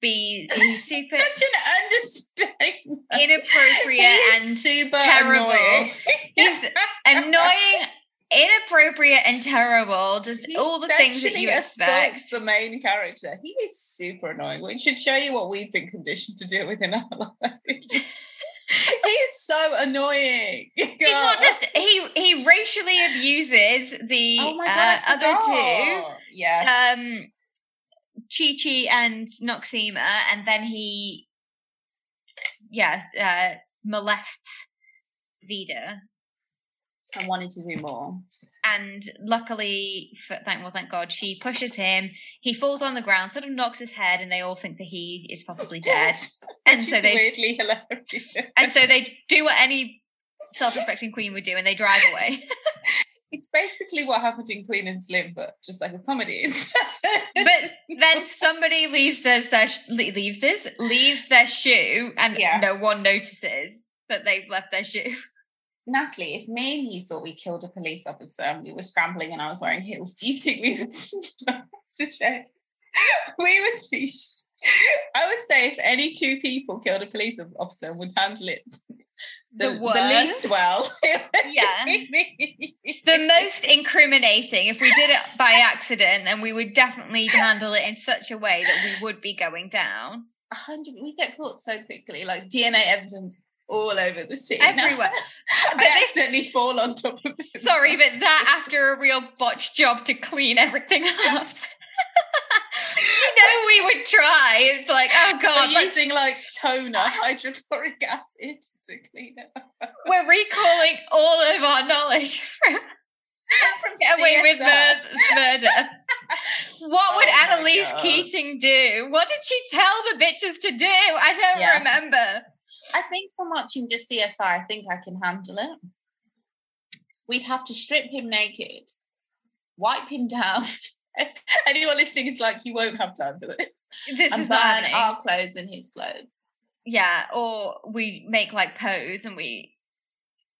be he's super Such an understatement. inappropriate and super terrible. annoying. He's annoying, inappropriate, and terrible. Just He all the things that you expect. the main character. He is super annoying, which should show you what we've been conditioned to do with in our lives. he is so annoying. He's not just he he racially abuses the Oh my uh, other two. Yeah. um, Chi Chi and Noxeema, and then he, yes, uh, molests Vida. I wanted to do more. and luckily for, thank well thank god she pushes him he falls on the ground sort of knocks his head and they all think that he is possibly dead and so they weirdly hilarious. and so they do what any self-respecting queen would do and they drive away It's basically what happened in Queen and Slim, but just like a comedy. but then somebody leaves their, their sh- leaves this leaves their shoe and Yeah. no one notices that they've left their shoe Natalie, if me and you thought we killed a police officer and we were scrambling and I was wearing heels, do you think we would to check? We would be. sh- I would say if any two people killed a police officer and would handle it the, The the least well. Yeah. the most incriminating if we did it by accident then we would definitely handle it in such a way that we would be going down A hundred. We get caught so quickly, like DNA evidence all over the city. everywhere I But this- accidentally fall on top of it. Sorry, but that after a real botched job to clean everything up. you know we would try. It's like, oh We're god, using like toner, hydrochloric acid to clean it up. we're recalling all of our knowledge from From Get Away with Mur- Murder. What would Oh Annalise. Keating do? What did she tell the bitches to do? I don't Yeah. remember. I think from watching just CSI, I think I can handle it. We'd have to strip him naked, wipe him down. Anyone listening is like, you won't have time for this. This and is burn our clothes and his clothes. Yeah, or we make like pose and we.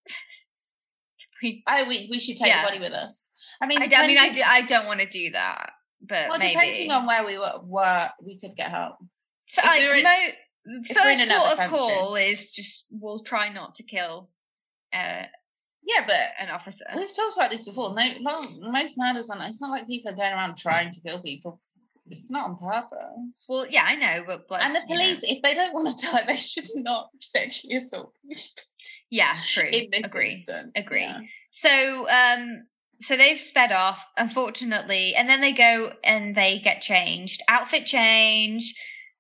we Oh, we, we should take Yeah. the body with us. I mean, I, I mean, I, do, I don't want to do that, but well, maybe. depending on where we were, were, we could get help. Like, mo- if we're in first port of country. call is just we'll try not to kill uh, Yeah, but an officer. we've talked about this before. No, not, most murders are. It's not like people are going around trying to kill people. It's not on purpose. Well, yeah, I know, but and the you know. police, if they don't want to die, they should not sexually assault people yeah, true. in this Agree. instance. Agree. yeah. So, um, so they've sped off, unfortunately, and then they go and they get changed, outfit change.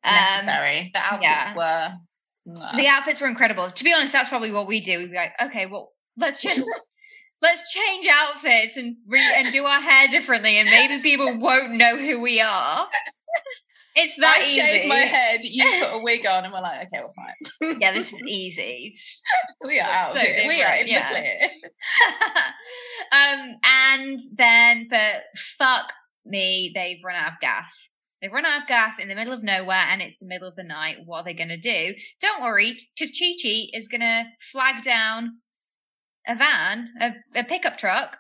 Um, Necessary. The outfits yeah. were. the outfits were incredible. To be honest, that's probably what we do. We'd be like, okay, well, let's just let's change outfits and re- and do our hair differently, and maybe people won't know who we are. It's that I easy. shaved my head. You put a wig on, and we're like, okay, we're fine. Yeah, this is easy. We are out so here. We are in yeah. the clear. um, and then, but fuck me, they've run out of gas. They've run out of gas in the middle of nowhere, and it's the middle of the night. What are they going to do? Don't worry, because Chi Chi is going to flag down a van, a, a pickup truck,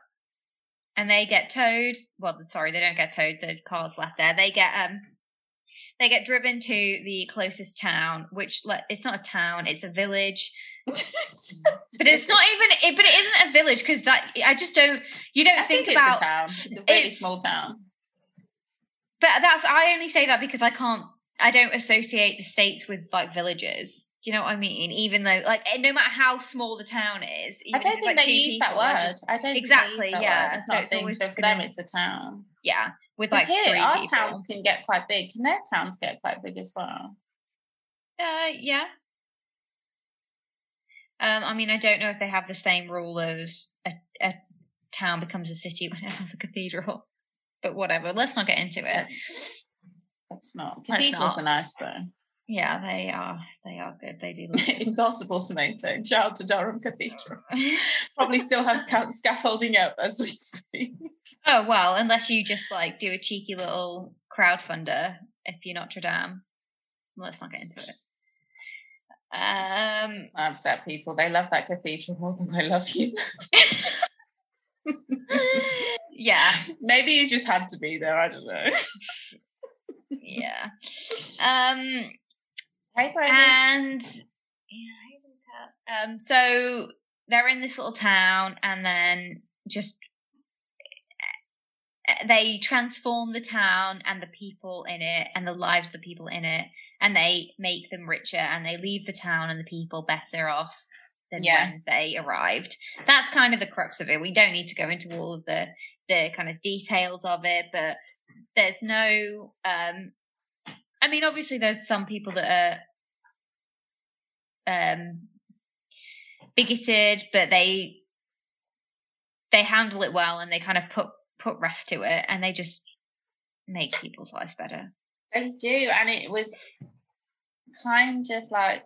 and they get towed. Well, sorry, they don't get towed. The car's left there. They get um, they get driven to the closest town, which like, it's not a town; it's a village. But it's not even. It, but it isn't a village because that I just don't. You don't I think, think, about. it's a town. It's a really it's- small town. But that's. I only say that because I can't. I don't associate the states with like villages. Do you know what I mean? Even though, like, eh, no matter how small the town is, I don't think like they use that people, I word. just- I don't Exactly, Think they use that yeah. Word. It's So not it's thing, always so for them, gonna- it's a town. yeah, with like here, three our people. towns can get quite big. Can their towns get quite big as well? Uh, yeah. Um, I mean, I don't know if they have the same rule as a, a town becomes a city when it has a cathedral, but whatever. Let's not get into it. That's, that's not. Cathedrals not. are nice though. Yeah, they are. They are good. They do. Look. Impossible to maintain. Shout out to Durham Cathedral. Probably still has scaffolding up as we speak. oh well, unless you just like do a cheeky little crowdfunder if you're Notre Dame. Let's not get into it. Um, I upset people. They love that cathedral more than I love you. yeah, Maybe you just had to be there. I don't know. yeah. Um, Hey, Brody. and yeah, hey, little cat. um, so they're in this little town, and then just eh, they transform the town and the people in it, and the lives of the people in it, and they make them richer, and they leave the town and the people better off than Yeah. when they arrived. That's kind of the crux of it. We don't need to go into all of the the kind of details of it, but there's no. um I mean, obviously, there's some people that are um bigoted, but they they handle it well and they kind of put put rest to it, and they just make people's lives better. They do, and it was kind of like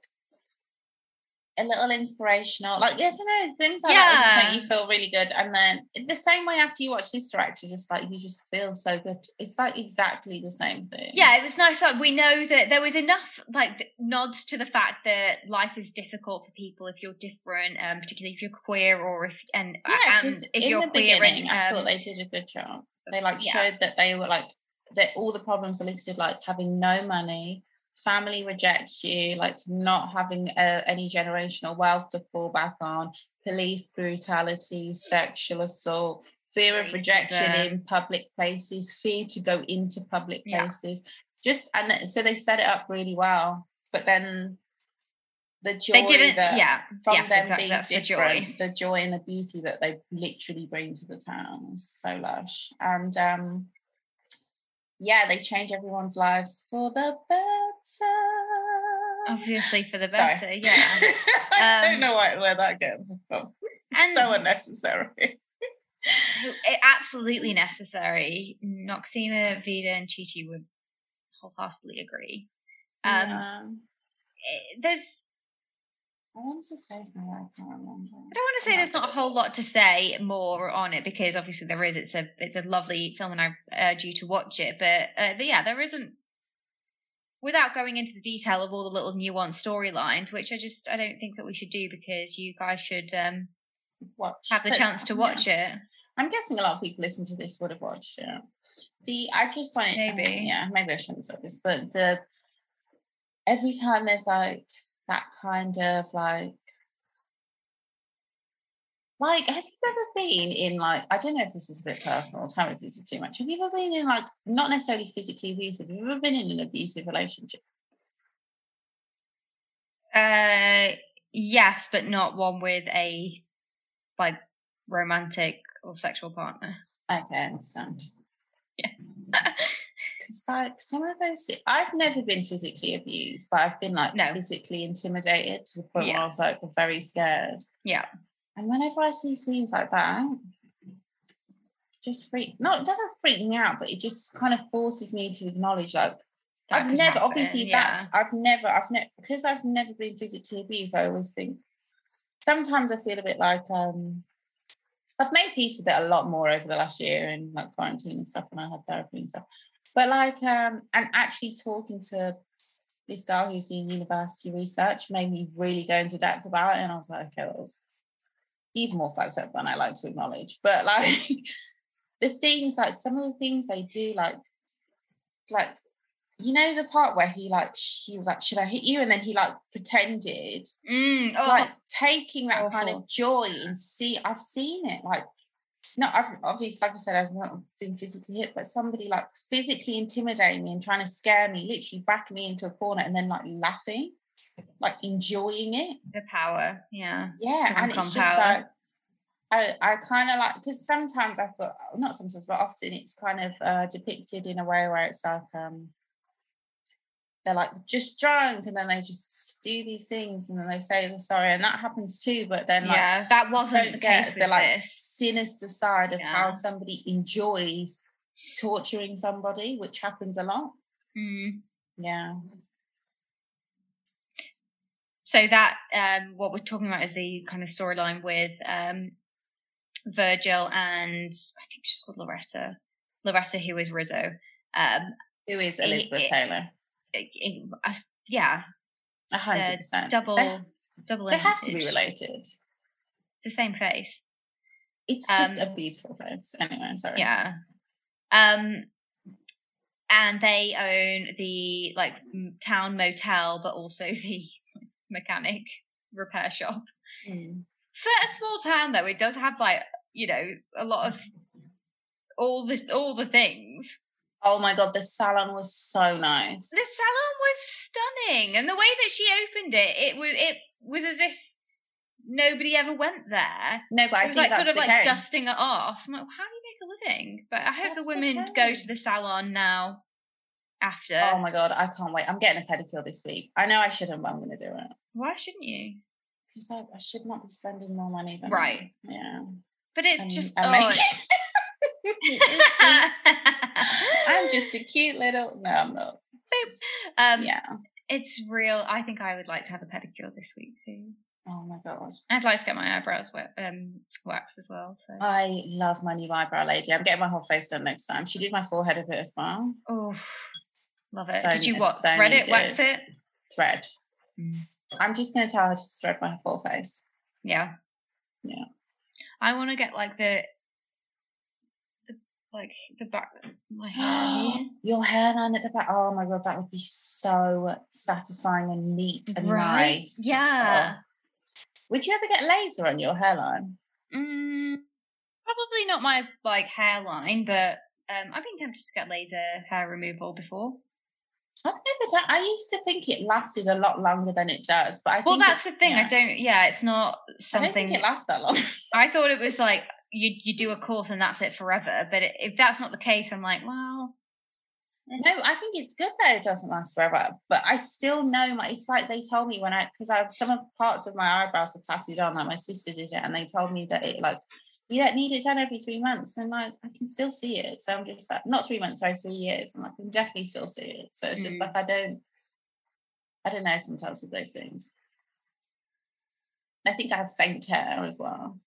a little inspirational. Like, yeah, I don't know, things like that just make you feel really good. And then the same way after you watch Sister Act, you're just like you just feel so good. It's like exactly the same thing. Yeah, it was nice. Like we know that there was enough like nods to the fact that life is difficult for people if you're different, um, particularly if you're queer or if and Yeah, 'cause and if in you're the queer and I um, thought they did a good job. They like yeah. showed that they were like that all the problems are listed like having no money, family rejects you, like not having uh, any generational wealth to fall back on, police brutality, sexual assault, fear of rejection in public places, fear to go into public Yeah. places. Just and th- so they set it up really well. But then the joy they didn't. that yeah, from yes, them exactly. being That's the different, joy. the joy and the beauty that they literally bring to the town is so lush. And um yeah, they change everyone's lives for the better. Obviously, for the Sorry. better. Yeah. I Um, don't know why, where that came from. And- so unnecessary. absolutely necessary. Noxeema, Vida, and Chichi would wholeheartedly agree. Um, Yeah. eh, There's I wanted to say something, I can't remember. I don't want to say there's not a whole lot to say more on it because obviously there is. It's a it's a lovely film and I urge you to watch it. But, uh, but yeah, there isn't. Without going into the detail of all the little nuanced storylines, which I just I don't think that we should do because you guys should um, Watch. have the But, chance to yeah. watch it. I'm guessing a lot of people listen to this would have watched it. The I just wanted Maybe. yeah, maybe I shouldn't say this, but the every time there's like that kind of like like have you ever been in like I don't know if this is a bit personal, tell me if this is too much. Have you ever been in like not necessarily physically abusive, have you ever been in an abusive relationship? Uh, yes, but not one with a like romantic or sexual partner. Okay, I understand. Yeah. Because like some of those, I've never been physically abused, but I've been like No. physically intimidated to the point where I was like very scared. yeah, And whenever I see scenes like that, just freak. No, it doesn't freak me out, but it just kind of forces me to acknowledge like that I've never, happen, obviously, yeah. that's I've never, I've never because I've never been physically abused. I always think sometimes I feel a bit like um I've made peace with it a lot more over the last year and like quarantine and stuff, and I had therapy and stuff. But like, um, and actually talking to this girl who's doing university research made me really go into depth about it, and I was like, okay, that was even more fucked up than I like to acknowledge. But like the things, like some of the things they do, like like you know the part where he like she was like should i hit you? And then he like pretended Mm, oh, like taking that kind of joy and see i've seen it like no i've obviously like i said i've not been physically hit but somebody like physically intimidating me and trying to scare me literally backing me into a corner and then like laughing like enjoying it the power. Yeah. yeah and it's just power. like I, I kind of like because sometimes I feel not sometimes but often it's kind of uh, depicted in a way where it's like um they're like just drunk and then they just do these things and then they say they're sorry and that happens too but then like yeah, that wasn't the case the like this. sinister side of Yeah. how somebody enjoys torturing somebody which happens a lot Mm. yeah So that um, what we're talking about is the kind of storyline with um, Virgil and I think she's called Loretta. Loretta, who is Rizzo. Um, who is elizabeth it- taylor it- it- uh, yeah, a hundred percent double they, double. they have to be related It's the same face. it's just Um, a beautiful face anyway sorry Yeah. Um and they own the like town motel, but also the mechanic repair shop. Mm. For a small town, though, it does have like you know a lot of all this, all the things. Oh my god, the salon was so nice. The salon was stunning, and the way that she opened it, it was it was as if nobody ever went there. No, but it was like sort of like case. dusting it off. I'm like, how do you make a living? But I hope That's the the women go to the salon now. After, Oh my god, I can't wait. I'm getting a pedicure this week. I know I shouldn't, but I'm going to do it why shouldn't you? because I, I should not be spending more money than Right. Yeah, But it's and- just and oh, I'm just a cute little. No, I'm not. um, yeah. it's real. I think I would like to have a pedicure this week too. Oh my gosh. I'd like to get my eyebrows um, waxed as well. So, I love my new eyebrow lady. I'm getting my whole face done next time. She did my forehead a bit as well. oh, love it. So Did you what? so Thread it, wax it? Thread. Mm. I'm just going to tell her to thread my full face. Yeah. Yeah. I want to get like the, the like the back my hair. here. Your hairline at the back. Oh my god, that would be so satisfying and neat and Right? nice. Yeah. Oh. Would you ever get laser on your hairline? Mm, probably not my like hairline, but um, I've been tempted to get laser hair removal before. I've never done. I used to think it lasted a lot longer than it does, but I Well, that's the thing. yeah. I don't. Yeah, it's not something. think it lasts that long. I thought it was like you you do a course and that's it forever. But if that's not the case, I'm like, well, No, I think it's good that it doesn't last forever. But I still know my. It's like they told me when I because I have some of parts of my eyebrows are tattooed on. Like my sister did it, and they told me that it like you don't need it done every three months, and like I can still see it. So I'm just like not three months, sorry, three years, and I can definitely still see it. So it's just Mm. like I don't. I don't know sometimes with those things. I think I have faint hair as well.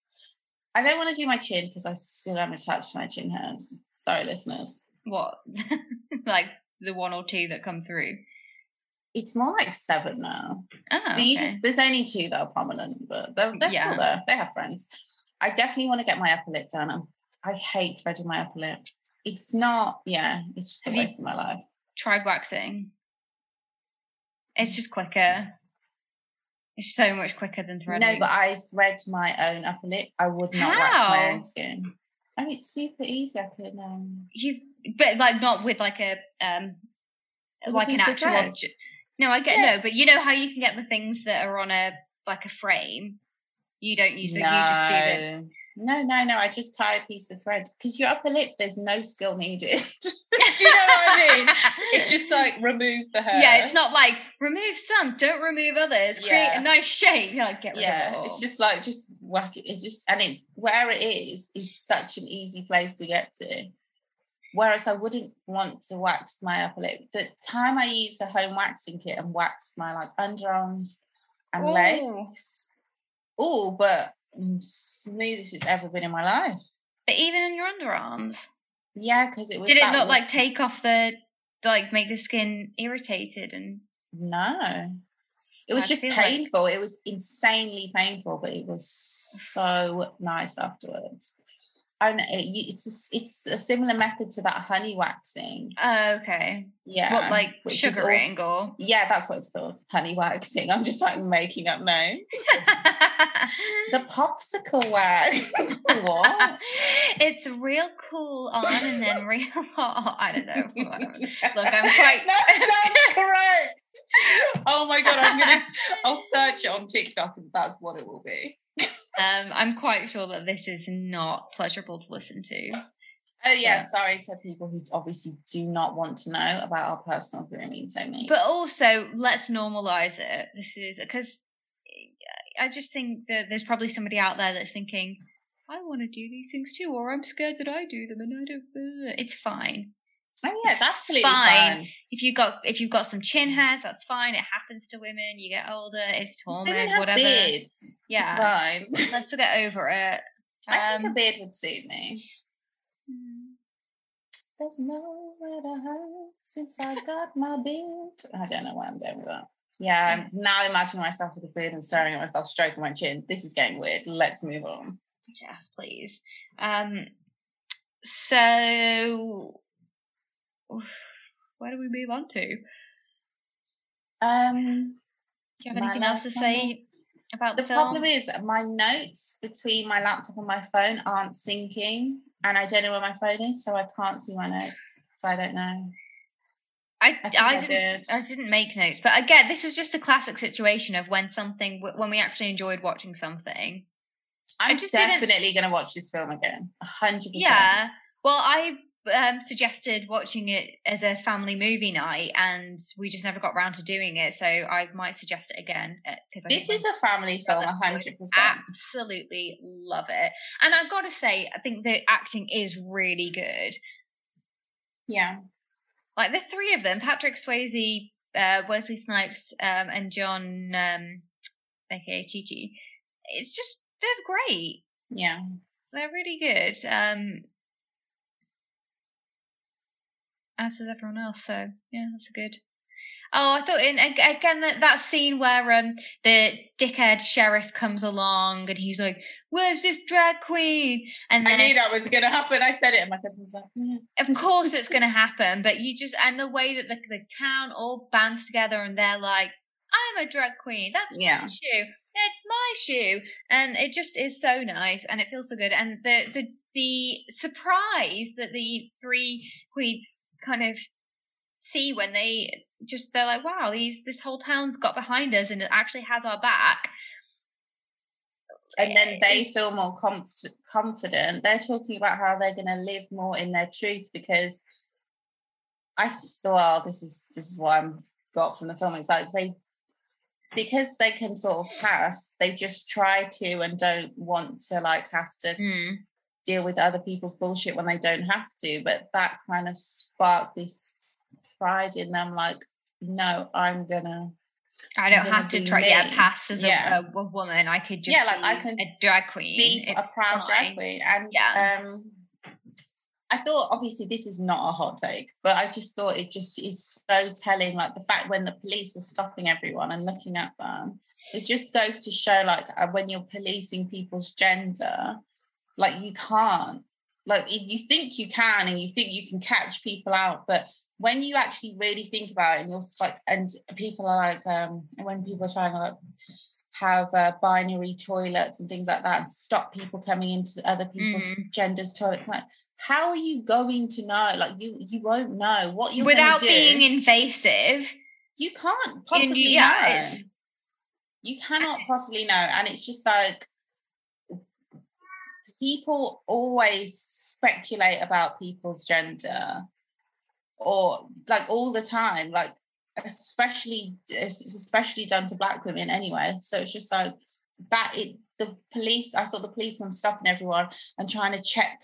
I don't want to do my chin because I still am attached to my chin hairs. Sorry, listeners. what? like the one or two that come through. It's more like seven now. Oh, You okay. just there's only two that are prominent, but they're, they're Yeah. still there. They have friends. I definitely want to get my upper lip done. I'm, I hate threading my upper lip. It's not, yeah, it's just a Have waste of my life. tried waxing. It's just quicker. It's so much quicker than threading. No, but I thread my own upper lip. I would not wax my How? own skin. Oh, it's super easy. I could um you, but like not with like a um, like an actual. Object. No, I get Yeah. no, but you know how you can get the things that are on a like a frame. You don't use it. You just do the. No, no, no. I just tie a piece of thread because your upper lip, there's no skill needed. do you know what I mean? It's just like remove the hair. Yeah, it's not like remove some, don't remove others. Create Yeah. a nice shape. You're like get rid of it yeah it's just like just whack it it's just and it's where it is is such an easy place to get to whereas i wouldn't want to wax my upper lip the time i used a home waxing kit and waxed my like underarms and Ooh. legs oh but smoothest it's ever been in my life. But even in your underarms, yeah because it was did it not like take off the like make the skin irritated and? no. It was I just like- painful. It was insanely painful but it was so nice afterwards and it's a, it's a similar method to that honey waxing Oh, okay. yeah what like sugaring also- or? yeah that's what it's called honey waxing i'm just like making up names the popsicle wax what it's real cool on and then real hot. I don't know. Look, I'm quite. that sounds correct oh my god i'm gonna i'll search it on tiktok and that's what it will be um, I'm quite sure that this is not pleasurable to listen to. Oh yeah, Yeah. sorry to people who obviously do not want to know about our personal grooming techniques. But also, let's normalize it. This is because I just think that there's probably somebody out there that's thinking, I want to do these things too, or I'm scared that I do them and I don't. uh." It's fine. Oh, yeah, it's it's absolutely fine. fine. If you've got if you've got some chin hairs, that's fine. It happens to women. You get older. It's hormone, have whatever. beards. Yeah, It's fine. let's still get over it. I think a Um, beard would suit me. mm, There's nowhere to hide since I got my beard. I don't know why I'm going with that. Yeah, I'm now imagining myself with a beard and staring at myself, stroking my chin. This is getting weird. Let's move on. yes, please. Um, so where do we move on to? Um, Do you have anything else to say about the, the film? problem is my notes between my laptop and my phone aren't syncing, and I don't know where my phone is, so I can't see my notes. So I don't know. I, I I, I didn't. did. I didn't make notes, but again, this is just a classic situation of when something, when we actually enjoyed watching something. I'm just definitely going to watch this film again. Hundred percent. Yeah. Well, I um, suggested watching it as a family movie night, and we just never got round to doing it. So I might suggest it again because This is a family film, a hundred percent. absolutely love it. And I've got to say, I think the acting is really good. Yeah. Like the three of them, Patrick Swayze, uh, Wesley Snipes, um, and John, um, aka Chi-Chi. It's just they're great. Yeah. They're really good. Um, as is everyone else. So yeah, that's a good. Oh, I thought in again that, that scene where um the dickhead sheriff comes along and he's like, "Where's this drag queen?" And I then knew that was going to happen. I said it, and my cousin's like, yeah. of course it's going to happen, but you just and the way that the, the town all bands together and they're like, "I'm a drag queen. That's Yeah. my shoe. It's my shoe," and it just is so nice and it feels so good. And the the the surprise that the three queens kind of see when they just they're like, "Wow, these this whole town's got behind us and it actually has our back." and then they feel more conf- confident. They're talking about how they're going to live more in their truth because I thought, well, this is this is what I'm got from the film. It's like they because they can sort of pass, they just try to and don't want to like have to Hmm. Deal with other people's bullshit when they don't have to. But that kind of sparked this pride in them, like, no, I'm gonna I don't have to try. Yeah, pass as a, Yeah. a, a woman. I could just Yeah, like, be I can a drag queen. be a It's proud fine. drag queen. And Yeah. um I thought obviously this is not a hot take, but I just thought it just is so telling, like the fact when the police are stopping everyone and looking at them, it just goes to show like uh, when you're policing people's gender, like you can't. Like if you think you can and you think you can catch people out, but when you actually really think about it and you're like and people are like um when people are trying to like have uh, binary toilets and things like that and stop people coming into other people's Mm. genders toilets like how are you going to know like you you won't know what you're without do. being invasive. you can't possibly know you cannot possibly know and it's just like people always speculate about people's gender or like all the time like especially it's especially done to black women anyway so it's just like that it the police i thought the policeman stopping everyone and trying to check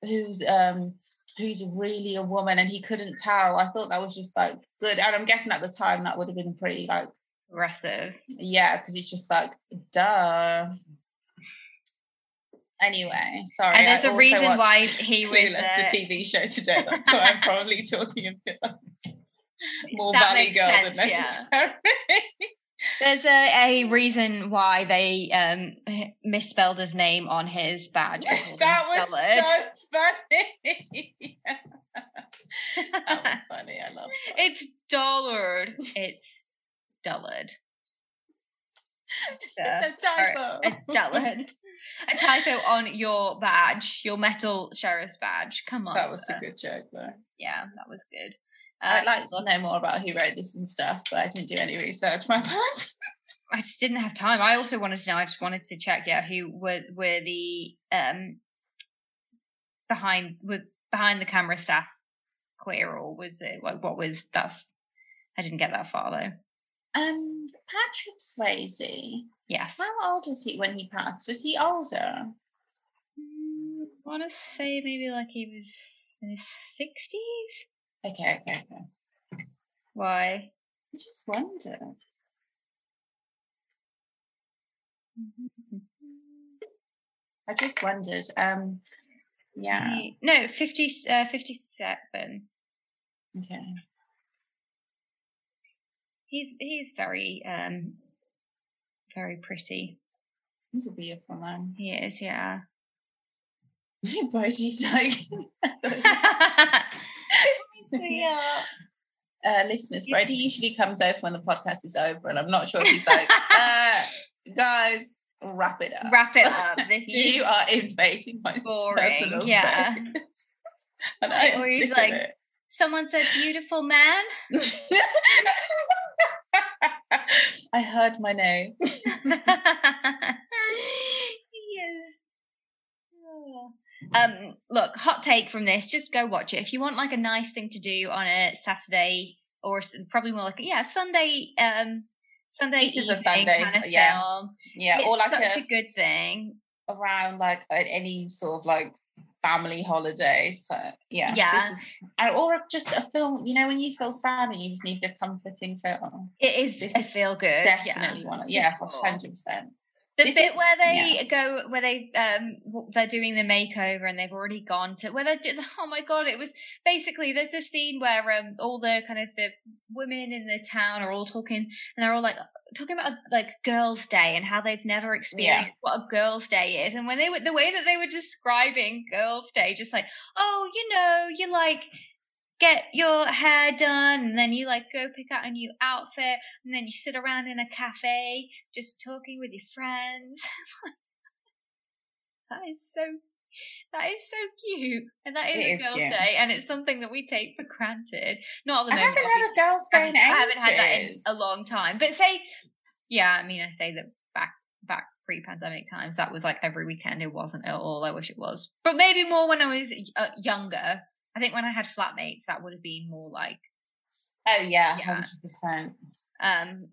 who's um who's really a woman and he couldn't tell i thought that was just like good and i'm guessing at the time that would have been pretty like Aggressive. yeah, because it's just like, duh. Anyway, sorry. And there's I a reason why he was, Clueless, uh, the TV show today. That's why I'm probably talking a bit like more That Valley Girl sense, than yeah. There's a, a reason why they um misspelled his name on his badge. That was Dullard. so funny. that was funny. I love that. It's Dollard. It's Dullard. It's a typo. A Dullard. A typo on your badge, your metal sheriff's badge. Come on. That was sir. a good joke, though. Yeah, that was good. I'd Uh, like to know more about who wrote this and stuff, but I didn't do any research. My bad. I just didn't have time. I also wanted to know. I just wanted to check. Yeah, who were were the um behind with behind the camera staff queer or was it like what was that's? I didn't get that far though. Um, Patrick Swayze. Yes, How old was he when he passed? Was he older? I want to say maybe like he was in his sixties. Okay, okay, okay. Why? I just wondered. I just wondered. Um, yeah. No, 50, uh, 57. Okay. He's he's very um very pretty. He's a beautiful man. He is, yeah. Brody's like. yeah. uh, listeners, Brady usually comes over when the podcast is over, and I'm not sure if he's like, uh, guys, wrap it up. Wrap it up. This you are invading my boring. personal Yeah. space. and I am Or he's like- someone said beautiful man. I heard my name. yes. Oh. Um, look, hot take from this. Just go watch it if you want like a nice thing to do on a Saturday or probably more like a, yeah Sunday. Um, Sunday This is a evening Sunday, kind of yeah. film. Yeah, it's or like such a, a good thing. around like any sort of like family holiday. So yeah, Yeah. This is, or just a film. You know, when you feel sad and you just need a comforting film. It is This a is feel good. Definitely yeah. one. Of, yeah, hundred percent. The This bit is- where they go, where they um, they're doing the makeover and they've already gone to where they did. Oh my god! It was basically there's a scene where um all the kind of the women in the town are all talking and they're all like talking about like girls' day and how they've never experienced what a girls' day is. And when they were the way that they were describing girls' day, just like oh, you know, you like get your hair done and then you like go pick out a new outfit and then you sit around in a cafe just talking with your friends. that is so that is so cute. And that is a girl's cute. day and it's something that we take for granted. Not at the I moment. haven't had a girl's I day in haven't, I haven't had that in a long time. But say yeah, I mean I say that back back pre pandemic times that was like every weekend it wasn't at all. I wish it was. But maybe more when I was uh, younger. I think when I had flatmates that would have been more like Oh yeah, Yeah. hundred percent. um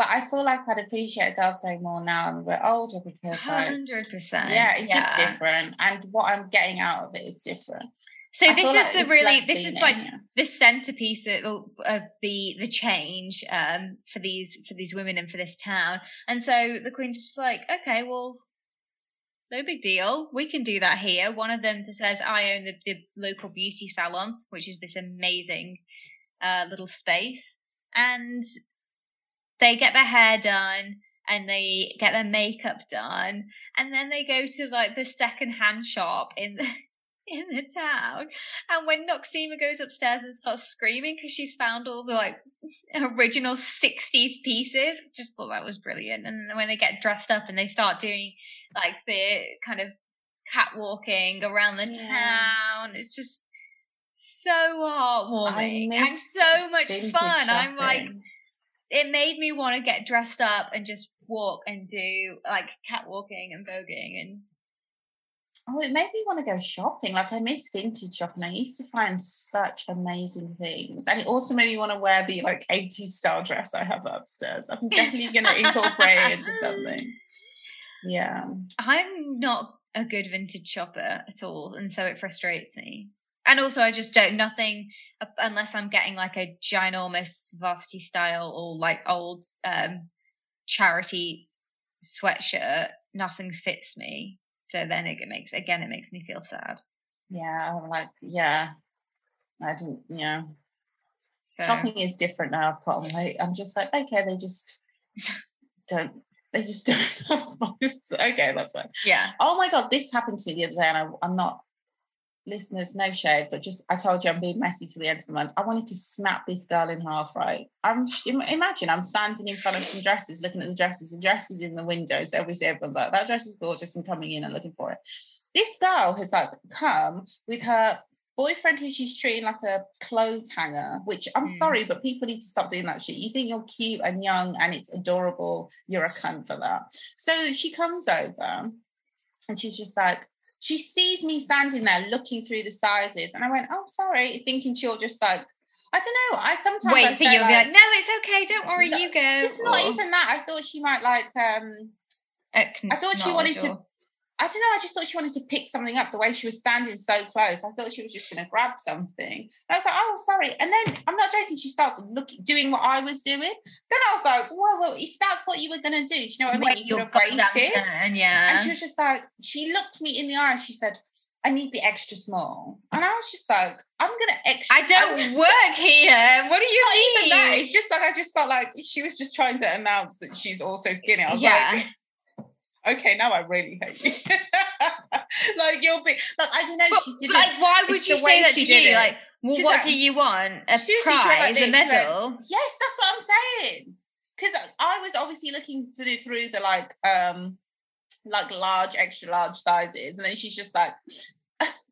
But I feel like I'd appreciate Girls' Day more now I'm a bit older because hundred percent. yeah, it's just different, and what I'm getting out of it is different. So I this is like the really this is like yeah. the centerpiece of, of the the change um for these for these women and for this town. And so the queen's just like, okay, well, no big deal. We can do that here. One of them says, I own the, the local beauty salon, which is this amazing uh, little space, and they get their hair done and they get their makeup done, and then they go to like the second hand shop in the in the town. And when Noxeema goes upstairs and starts screaming because she's found all the like original 60s pieces, just thought that was brilliant. And then when they get dressed up and they start doing like the kind of catwalking around the Yeah. town, it's just so heartwarming and so much fun. I'm like, shopping. It made me want to get dressed up and just walk and do like catwalking and voguing and Oh, it made me want to go shopping. Like I miss vintage shopping. I used to find such amazing things, and it also made me want to wear the like 80s style dress I have upstairs. I'm definitely going to incorporate it into something. Yeah, I'm not a good vintage shopper at all, and so it frustrates me. And also, I just don't nothing uh, unless I'm getting like a ginormous varsity style or like old um charity sweatshirt. Nothing fits me, so then it makes again it makes me feel sad. yeah. I'm like, yeah. I don't. Yeah, So shopping is different now. I've on weight. I'm just like, okay, they just don't. They just don't. okay, that's fine. yeah, Oh my god, this happened to me the other day, and I, I'm not listeners, no shade, but just I told you I'm being messy to the end of the month. I wanted to snap this girl in half, right? I'm imagine I'm standing in front of some dresses, looking at the dresses, and dresses in the window. So obviously everyone's like, that dress is gorgeous, and coming in and looking for it. This girl has like come with her boyfriend who she's treating like a clothes hanger, which I'm Mm. sorry, but people need to stop doing that shit. You think you're cute and young and it's adorable, you're a cunt for that. So she comes over and she's just like, she sees me standing there looking through the sizes, and I went, "Oh, sorry," thinking she'll just like, I don't know. I sometimes I wait for say, you to be like, no, it's okay, don't worry, No, you go. just not or even that. I thought she might like, um, I thought she wanted to- or- I don't know. I just thought she wanted to pick something up the way she was standing so close. I thought she was just going to grab something. And I was like, "Oh, sorry." And then I'm not joking. She starts looking, doing what I was doing. Then I was like, "Well, well, if that's what you were going to do, do you know what I mean? Wait You could have waited." turn, yeah. And she was just like, she looked me in the eye. She said, "I need the extra small," and I was just like, "I'm gonna extra." I don't work here. What do you Not mean? even that. It's just like I just felt like she was just trying to announce that she's also skinny. I was Yeah. like, okay, now I really hate you. like you'll be like I don't know. But, she didn't. like, why would you say that she to did you? Like, Well, what like- do you want? A she like prize, a this, she went- medal? Yes, that's what I'm saying. Because I was obviously looking through through the like um like large, extra large sizes, and then she's just like,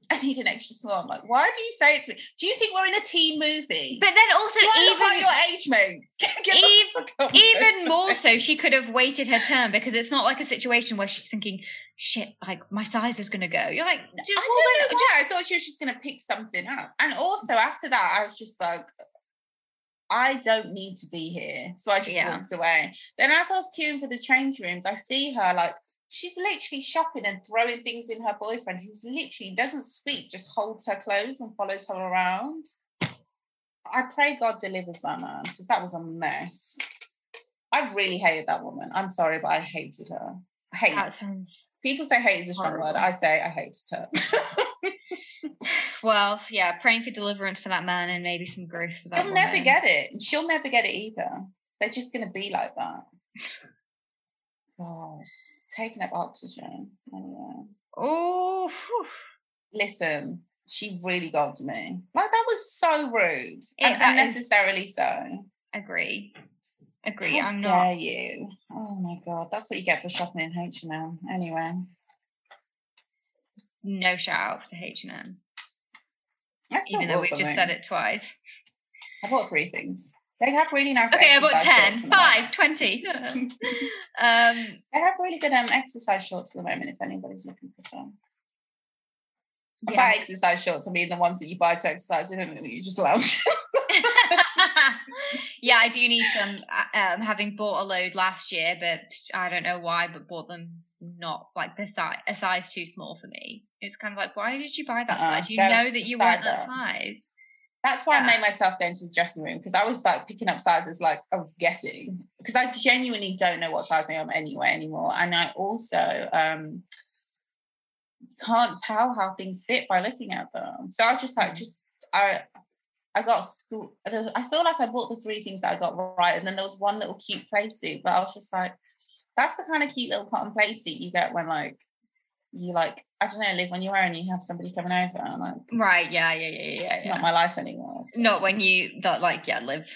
I need an extra small. I'm like, why do you say it to me? Do you think we're in a teen movie? But then also, do I look like even your age, mate? Get the Eve- fuck off even more so, she could have waited her turn because it's not like a situation where she's thinking, "Shit, like my size is gonna go." You're like, I don't know just I thought she was just going to pick something up. And also after that, I was just like, I don't need to be here. So I just Yeah. walked away. Then as I was queuing for the change rooms, I see her like she's literally shopping and throwing things in her boyfriend, who's literally doesn't speak, just holds her clothes and follows her around. I pray God delivers that man because that was a mess. I really hated that woman. I'm sorry, but I hated her. Hate. that sounds People say hate is a strong word. I say I hated her. well. Yeah, praying for deliverance for that man and maybe some growth for that. She'll never get it. and She'll never get it either. They're just going to be like that. Gosh, taking up oxygen. Anyway, Oh, whew. listen, she really got to me. Like that was so rude Yeah, and that is- unnecessarily so. agree, agree. How I'm not. dare not. you? Oh my god, that's what you get for shopping in H and M. Anyway, No shout outs to H and M, even though we've just said it twice. I bought three things. They have really nice. Okay, I bought 10, shorts at the moment. 5, 20. um, They have really good um, exercise shorts at the moment. If anybody's looking for some. Yeah. By exercise shorts, I mean the ones that you buy to exercise in and that you just lounge. yeah, I do need some. uh, Um, having bought a load last year, but I don't know why, but bought them not like the size a size too small for me. It's kind of like, why did you buy that Uh-uh, size? You know that you weren't that up. size. That's why Yeah. I made myself go into the dressing room because I was like picking up sizes like I was guessing because I genuinely don't know what size I am anyway anymore. And I also um can't tell how things fit by looking at them. So I was just like, Mm. just I I got th- I feel like I bought the three things that I got right, and then there was one little cute play suit, but I was just like, that's the kind of cute little cotton play suit you get when like you like I don't know live on your own. You have somebody coming over, and like Right? Yeah, yeah, yeah, yeah. it's yeah. not my life anymore. so- Not when you that like yeah live.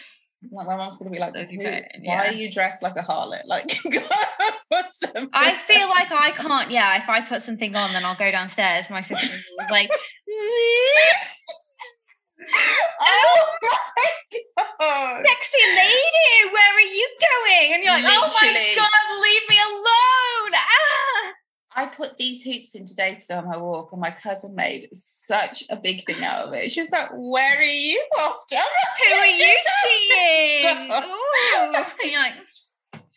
like my mom's gonna be like, Those "Who- put in, why are you dressed like a harlot? Like, I feel like I can't. Yeah, if I put something on, then I'll go downstairs. My sister was like, oh my god! "Sexy lady, where are you going?" And you're like, "Oh my god, leave me alone!" Ah! I put these hoops in today to go on my walk, and my cousin made such a big thing out of it. She was like, "Where are you off to?" Who are you seeing? Ooh. Like,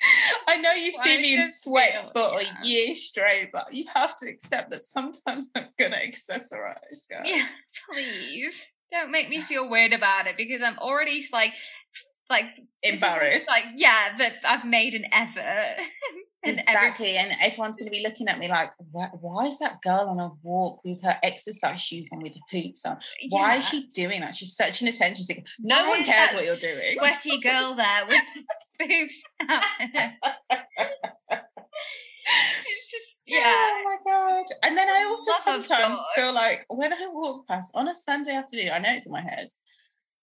I know you've seen me in sweats feel- for yeah. a year straight, but you have to accept that sometimes I'm gonna accessorize, guys. yeah, please don't make me feel weird about it because I'm already like, like is- Embarrassed. Like, yeah, that I've made an effort. and every- exactly, and everyone's going to be looking at me like, why, why is that girl on a walk with her exercise shoes on with hoops on? Why Yeah. is she doing that? She's such an attention seeker. No Why one cares what you're doing. Sweaty girl there with boobs out. it's just oh yeah. Oh my god! And then I also Love sometimes feel like when I walk past on a Sunday afternoon, I know it's in my head,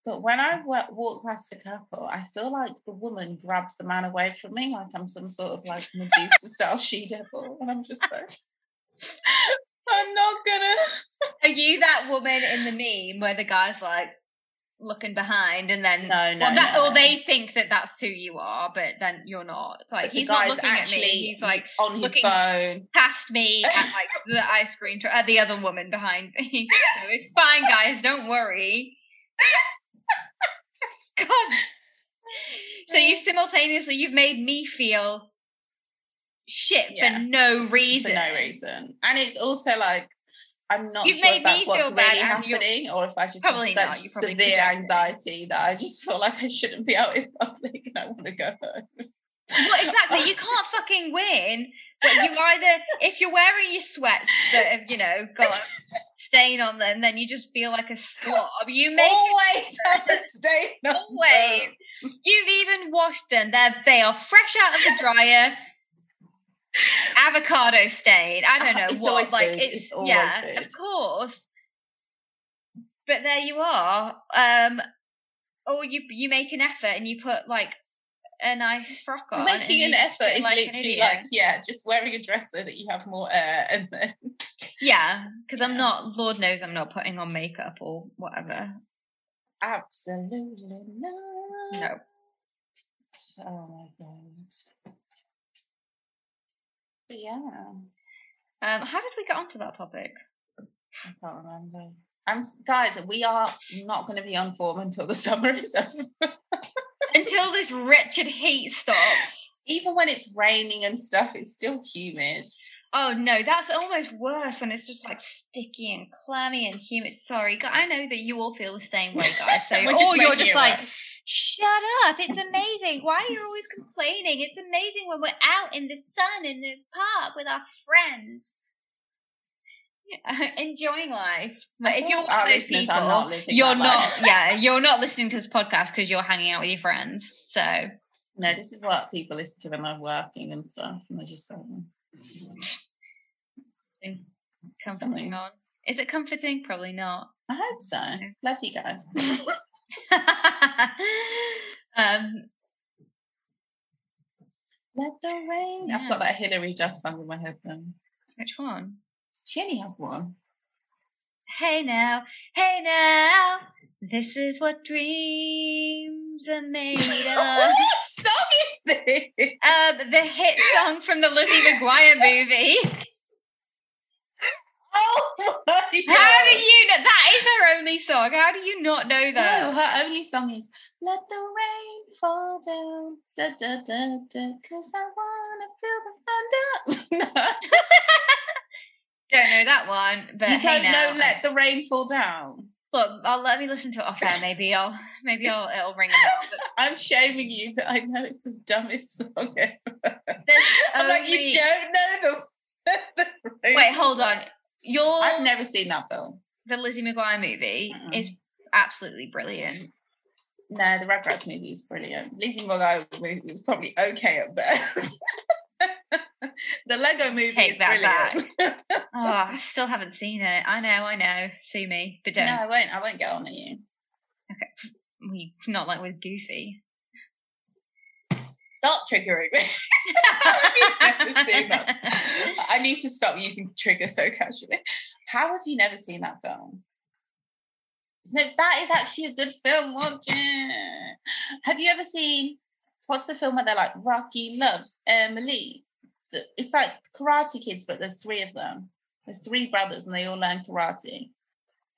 but when I walk past a couple, I feel like the woman grabs the man away from me, like I'm some sort of like Medusa style she devil, and I'm just like, I'm not gonna. Are you that woman in the meme where the guy's like looking behind and then No, no, well, that, no. or they think that that's who you are, but then you're not. It's like But he's not looking at me. He's like on his phone. past me at like the ice cream truck, uh, the other woman behind me. So it's fine, guys. Don't worry. God. So you uh, simultaneously you've made me feel shit Yeah. for no reason. for no reason. And it's also like I'm not You've sure made if that's me what's really happening, or if I just Probably have such severe anxiety that I just feel like I shouldn't be out in public and I want to go home. Well, exactly. You can't fucking win. But you either, if you're wearing your sweats that have, you know, got a stain on them, then you just feel like a slob. You make Always have a stain on Always. them. You've even washed them. They're they are fresh out of the dryer. Avocado stain. I don't know It's what. like food. it's, It's always yeah, food. of course. but there you are. Um, or you you make an effort and you put like a nice frock on. Making an effort is like literally like yeah, just wearing a dress so that you have more air, and then yeah, because I'm not. Lord knows I'm not putting on makeup or whatever. absolutely no. No. Oh my god. But yeah, Um, how did we get onto that topic? I can't remember. I'm guys. We are not going to be on form until the summer is over. Until this wretched heat stops. Even when it's raining and stuff, it's still humid. Oh no, that's almost worse when it's just like sticky and clammy and humid. Sorry, I know that you all feel the same way, guys. So, or you're just like, shut up! It's amazing. Why are you always complaining? It's amazing when we're out in the sun in the park with our friends, enjoying life. But if you're one of those people, not you're not. Yeah, you're not listening to this podcast because you're hanging out with your friends. So No, this is what people listen to when they're working and stuff, and they're just say, comforting Something. on. Is it comforting? Probably not. I hope so. Love you guys. um, Let the rain. I've got that Hilary Duff song in my head now. which one? Only has one. Hey now, hey now, this is what dreams are made of. what song is this? um, the hit song from the Lizzie McGuire movie. Oh my god! How do you know? That is her only song. How do you not know No, that? her only song is "Let the Rain Fall Down." Da da da da. Cause I wanna feel the thunder. Don't know that one, but you don't now. know "Let the Rain Fall Down." Look, I'll let me listen to it off air. Maybe I'll, maybe I'll, it'll ring a bell. But I'm shaming you, but I know it's the dumbest song ever. there's I'm like, you don't know the. the Wait, hold on. Down." Your I've never seen that film. the Lizzie McGuire movie Mm-mm. is absolutely brilliant. No, the Rugrats movie is brilliant. Lizzie McGuire movie was probably okay at best. the Lego movie Take is that brilliant. Oh, I still haven't seen it. I know, I know. Sue me, but don't. no, I won't. I won't get on at you. Okay. We not like with Goofy. Stop triggering me. I've never seen that. I need to stop using trigger so casually. How have you never seen that film? No, that is actually a good film. Watch it. Have you ever seen what's the film where they're like Rocky loves Emily? It's like Karate Kids, but there's three of them. There's three brothers and they all learn karate.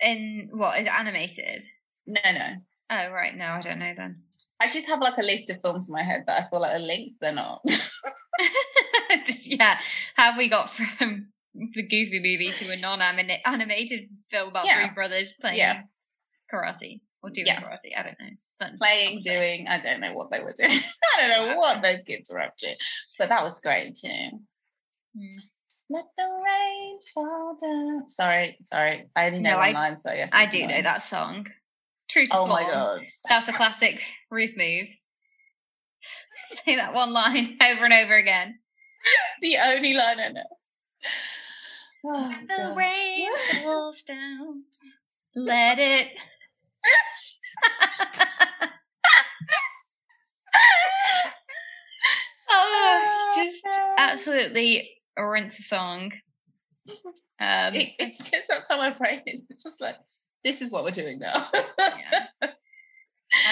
In what is it animated? No, no. Oh right, no, I don't know then. I just have like a list of films in my head that I feel like are links. They're not. yeah, have we got from the Goofy movie to a non-animated film about Yeah. three brothers playing Yeah. karate or doing Yeah. karate? I don't know. Playing, doing, I don't know what they were doing. I don't know what those kids were up to. But that was great too. Hmm. Let the rain fall down. Sorry, sorry. I only know No, one I- line, so yes. I do know that song. True to Oh my god. That's a classic Ruth move. Say that one line over and over again. The only line I know. Oh, The rain falls down. Let it. oh, just absolutely rinse a song. Um, It, it's because that's how my brain is. It's just like, this is what we're doing now. yeah.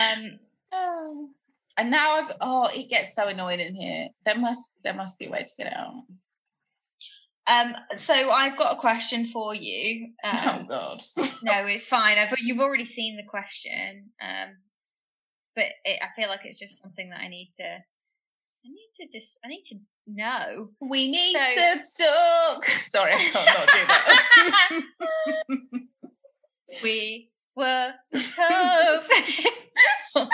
Um, Oh. And now I've oh, it gets so annoying in here. There must there must be a way to get it out. Um, so I've got a question for you. oh Um, god. no, it's fine. I've, you've already seen the question, um, but it, I feel like it's just something that I need to. I need to just. I need to know. We need So- to talk. Sorry, I can't not do that. we were hoping for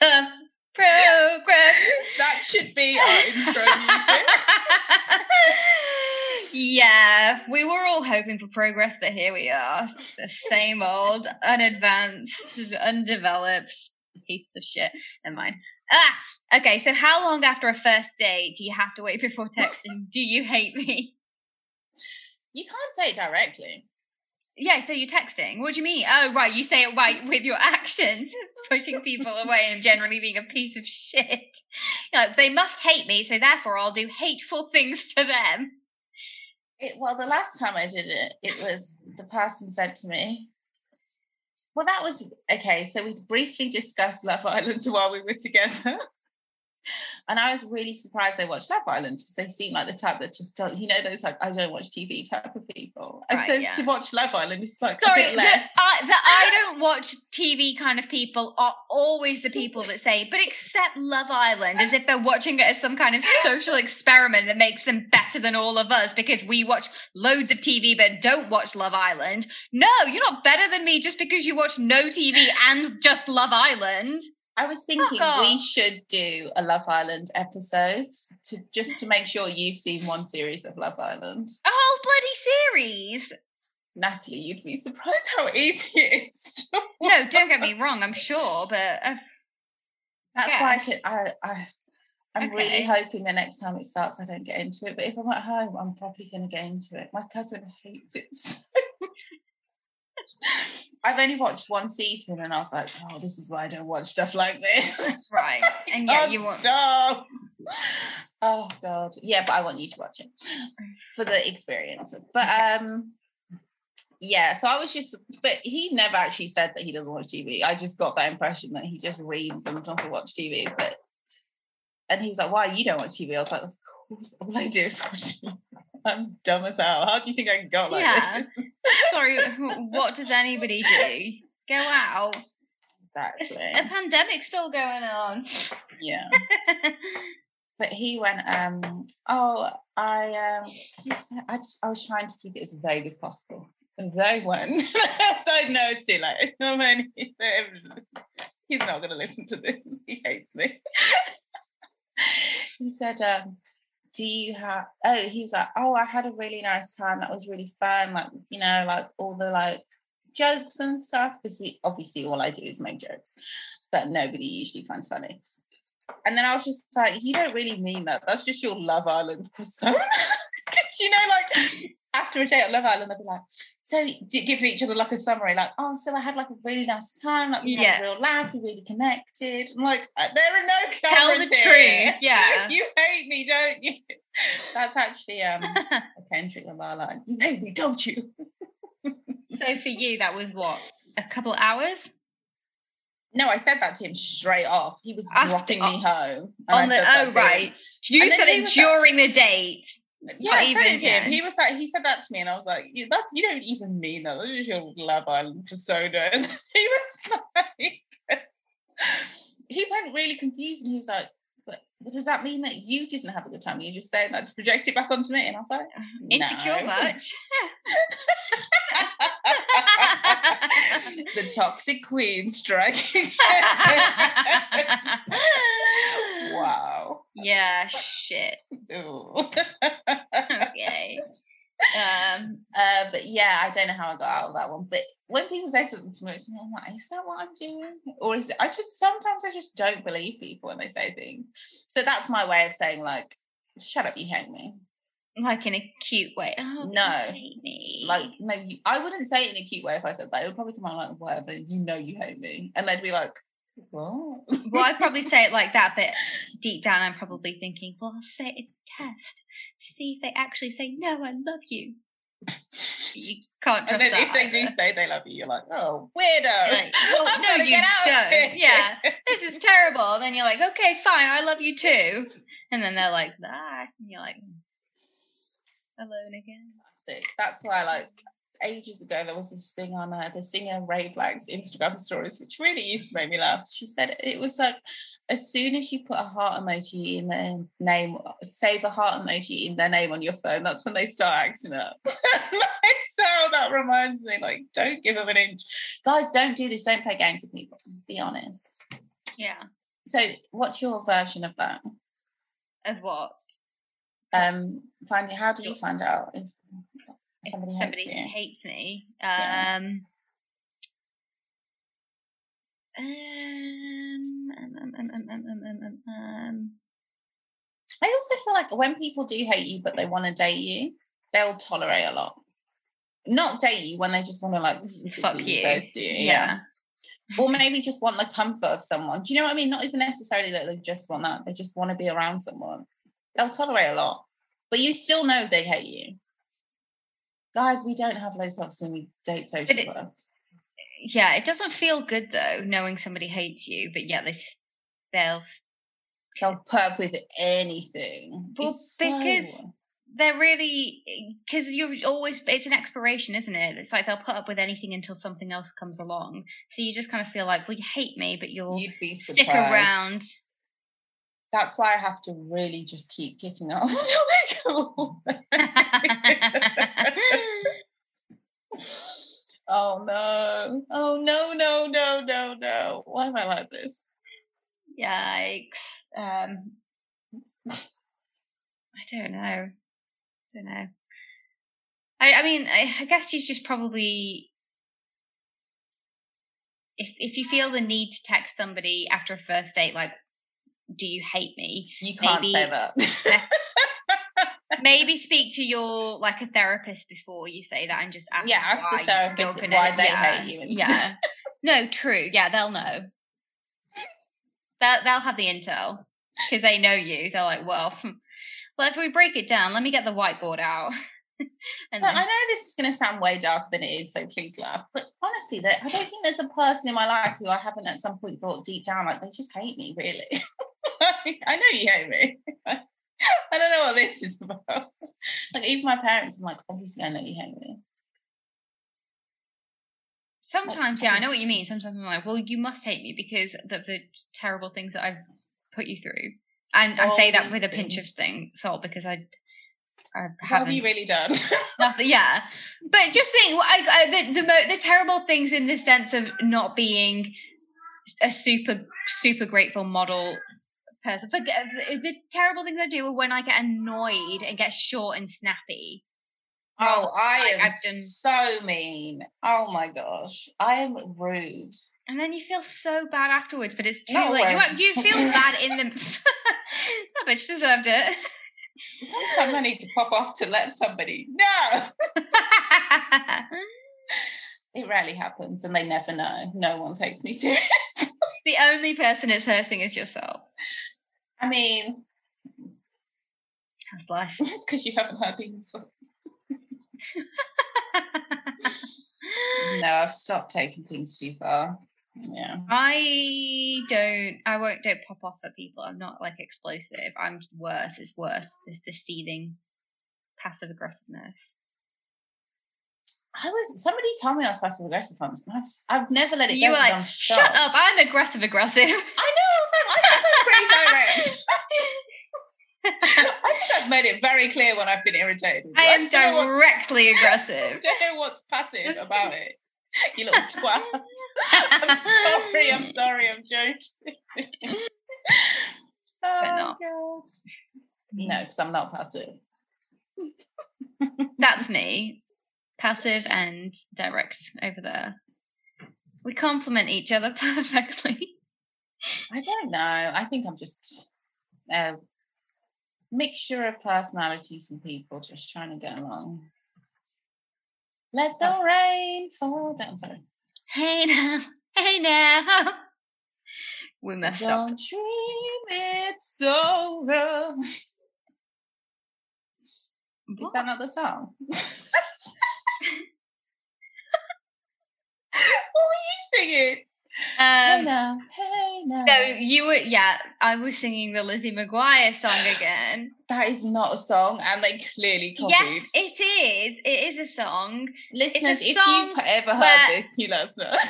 the progress. that should be our intro music. Yeah, we were all hoping for progress, but here we are. Just the same old, unadvanced, undeveloped piece of shit. Never mind. Ah, okay. So, how long after a first date do you have to wait before texting? do you hate me? You can't say it directly. Yeah, so you're texting. What do you mean? Oh, right, you say it right with your actions, pushing people away and generally being a piece of shit. like, they must hate me, so therefore I'll do hateful things to them. It, well, the last time I did it, it was the person said to me, well, that was okay. So we briefly discussed Love Island while we were together. And I was really surprised they watched Love Island because they seem like the type that just tell you know those like I don't watch TV type of people. And right, so yeah. to watch Love Island is like sorry, a bit left. The, I, the I don't watch TV kind of people are always the people that say, but accept Love Island as if they're watching it as some kind of social experiment that makes them better than all of us because we watch loads of TV but don't watch Love Island. No, you're not better than me just because you watch no TV and just Love Island. I was thinking we should do a Love Island episode to just to make sure you've seen one series of Love Island. A whole bloody series. Natalie, you'd be surprised how easy it is. no, don't get me wrong. I'm sure, but uh, that's yes. why I, I, I I'm okay. really hoping the next time it starts, I don't get into it. But if I'm at home, I'm probably going to get into it. My cousin hates it so I've only watched one season and I was like, oh, this is why I don't watch stuff like this. Right. And yeah, you want stop. Oh god. Yeah, but I want you to watch it for the experience. But um yeah, so I was just but he never actually said that he doesn't watch TV. I just got that impression that he just reads and doesn't watch TV. But and he was like, Why you don't watch TV? I was like, Of course, all I do is watch TV. I'm dumb as hell. How do you think I got like yeah. this? Sorry, what does anybody do? Go out. Exactly. It's, a pandemic's still going on. Yeah. but he went, um, oh, I um I just I was trying to keep it as vague as possible. And they went. so no, it's too late. I mean, he's not gonna listen to this. He hates me. he said, um, do you have oh he was like oh i had a really nice time. That was really fun. Like you know like all the like jokes and stuff because we obviously all i do is make jokes that nobody usually finds funny. And then i was just like you don't really mean that. That's just your love island persona. Because you know like after a day at love island they'll be like so give each other like a summary, like, oh, so I had like a really nice time, like we yeah. had a real laugh, we really connected. I'm like, uh, there are no Tell the here. truth, yeah. you hate me, don't you? That's actually um a Kendrick Lamar line. You hate me, don't you? so for you, that was what a couple hours. No, I said that to him straight off. He was After, dropping me home. On the oh right, you said it during like, the date yeah, I even, said yeah. He was like, he said that to me, and I was like, you, that, you don't even mean that. That is just your Love Island persona. And he was like, he went really confused, and he was like, does that mean that you didn't have a good time? You just saying that to project it back onto me, and I was like, no. insecure much. the toxic queen striking. wow. Yeah, shit. okay. Um, uh, but yeah, I don't know how I got out of that one. But when people say something to me, I'm like, is that what I'm doing? Or is it? I just sometimes I just don't believe people when they say things. So that's my way of saying like, shut up, you hate me. Like in a cute way. Oh, no, hate me. Like no, you, I wouldn't say it in a cute way if I said that. It would probably come out like whatever. You know, you hate me, and they'd be like, well, well, I'd probably say it like that, but deep down, I'm probably thinking, well, I'll say it's a test to see if they actually say, no, I love you. You can't trust And then if they do say they love you, you're like, oh, weirdo. Like, oh, well, no, you don't. Yeah, this is terrible. And then you're like, okay, fine, I love you too. And then they're like, bye. And you're like, hmm, alone again. See, that's why I like ages ago there was this thing on uh, the singer Ray BLK's Instagram stories, which really used to make me laugh. She said it was like as soon as you put a heart emoji in their name, save a heart emoji in their name on your phone, that's when they start acting up. so that reminds me, like, don't give them an inch. Guys, don't do this. Don't play games with people. Be honest. Yeah. So what's your version of that? Of what? Um, finding how do you find out if somebody, somebody hates, hates, me. Yeah. Um, um, um, um, I also feel like when people do hate you but they want to date you, they'll tolerate a lot. not date you when they just want to like Fuck you. you. Yeah. Or maybe just want the comfort of someone. Do you know what I mean? Not even necessarily that they just want that. They just want to be around someone. They'll tolerate a lot. But you still know they hate you. Guys, we don't have low self when we date it- sociopaths. Yeah, it doesn't feel good though, knowing somebody hates you, but yeah, they they'll They'll put up with anything. Well, so- because they're really because you're always it's an expiration isn't it? It's like they'll put up with anything until something else comes along. So you just kind of feel like well you hate me but you'll you'd be stick around. That's why I have to really just keep kicking off until they go away. Oh no. Oh no, no, no, no, no. Why am I like this? yikes um i don't know I don't know i i mean i, I guess she's just probably if if you feel the need to text somebody after a first date like do you hate me You can't Maybe say that. Maybe speak to your like a therapist before you say that and just ask Yeah, ask the therapist you're why they yeah, hate you instead. yeah no true yeah they'll know they'll, they'll have the intel because they know you they're like well well if we break it down let me get the whiteboard out and But I know this is going to sound way darker than it is, so please laugh. But honestly, that I don't think there's a person in my life who I haven't at some point thought deep down like they just hate me. Really, I know you hate me. I don't know what this is about. Like even my parents, I'm like, obviously, I know you hate me. sometimes yeah i know what you mean sometimes i'm like well you must hate me because of the terrible things that i've put you through and i All say that with a pinch things. of thing salt because i I What have haven't you really done? Nothing, yeah. But just think, I, I, the the, mo- the terrible things in the sense of not being a super super grateful model person. For, uh, the, the terrible things I do are when I get annoyed and get short and snappy. oh, I Like, am done- so mean. Oh my gosh, I am rude. And then you feel so bad afterwards, but it's too Not late. You, you feel bad in the. that bitch deserved it. Sometimes I need to pop off to let somebody know. It rarely happens, and they never know. No one takes me serious. the only person it's hurting is yourself. I mean, That's life. it's because you haven't heard the insult. No, I've stopped taking things too far. Yeah. I don't. I won't. Don't pop off at people. I'm not like explosive. I'm worse. It's worse. It's the seething, passive aggressiveness. I was somebody told me I was passive aggressive once, and I've I've never let it You go. were 'cause like, "Shut up! I'm aggressive, aggressive." I know. I was like, I think I'm pretty direct. I think I've made it very clear when I've been irritated. I am know directly I aggressive. don't know what's passive about it. You little twat. I'm sorry. I'm sorry. I'm joking. oh. God. No, because I'm not passive. That's me. Passive and direct over there. We complement each other perfectly. I don't know. I think I'm just a mixture of personalities and people just trying to get along. Let the That's- rain fall down. Sorry. Hey now, hey now. We messed up. Don't dream it's over. Is that not the song? what were you singing? Hey Um, now, hey now. no, you were. Yeah, I was singing the Lizzie McGuire song again. That is not a song, and they clearly copied. Yes, it is. It is a song. Listeners, if song you've ever heard where- this, you let us know?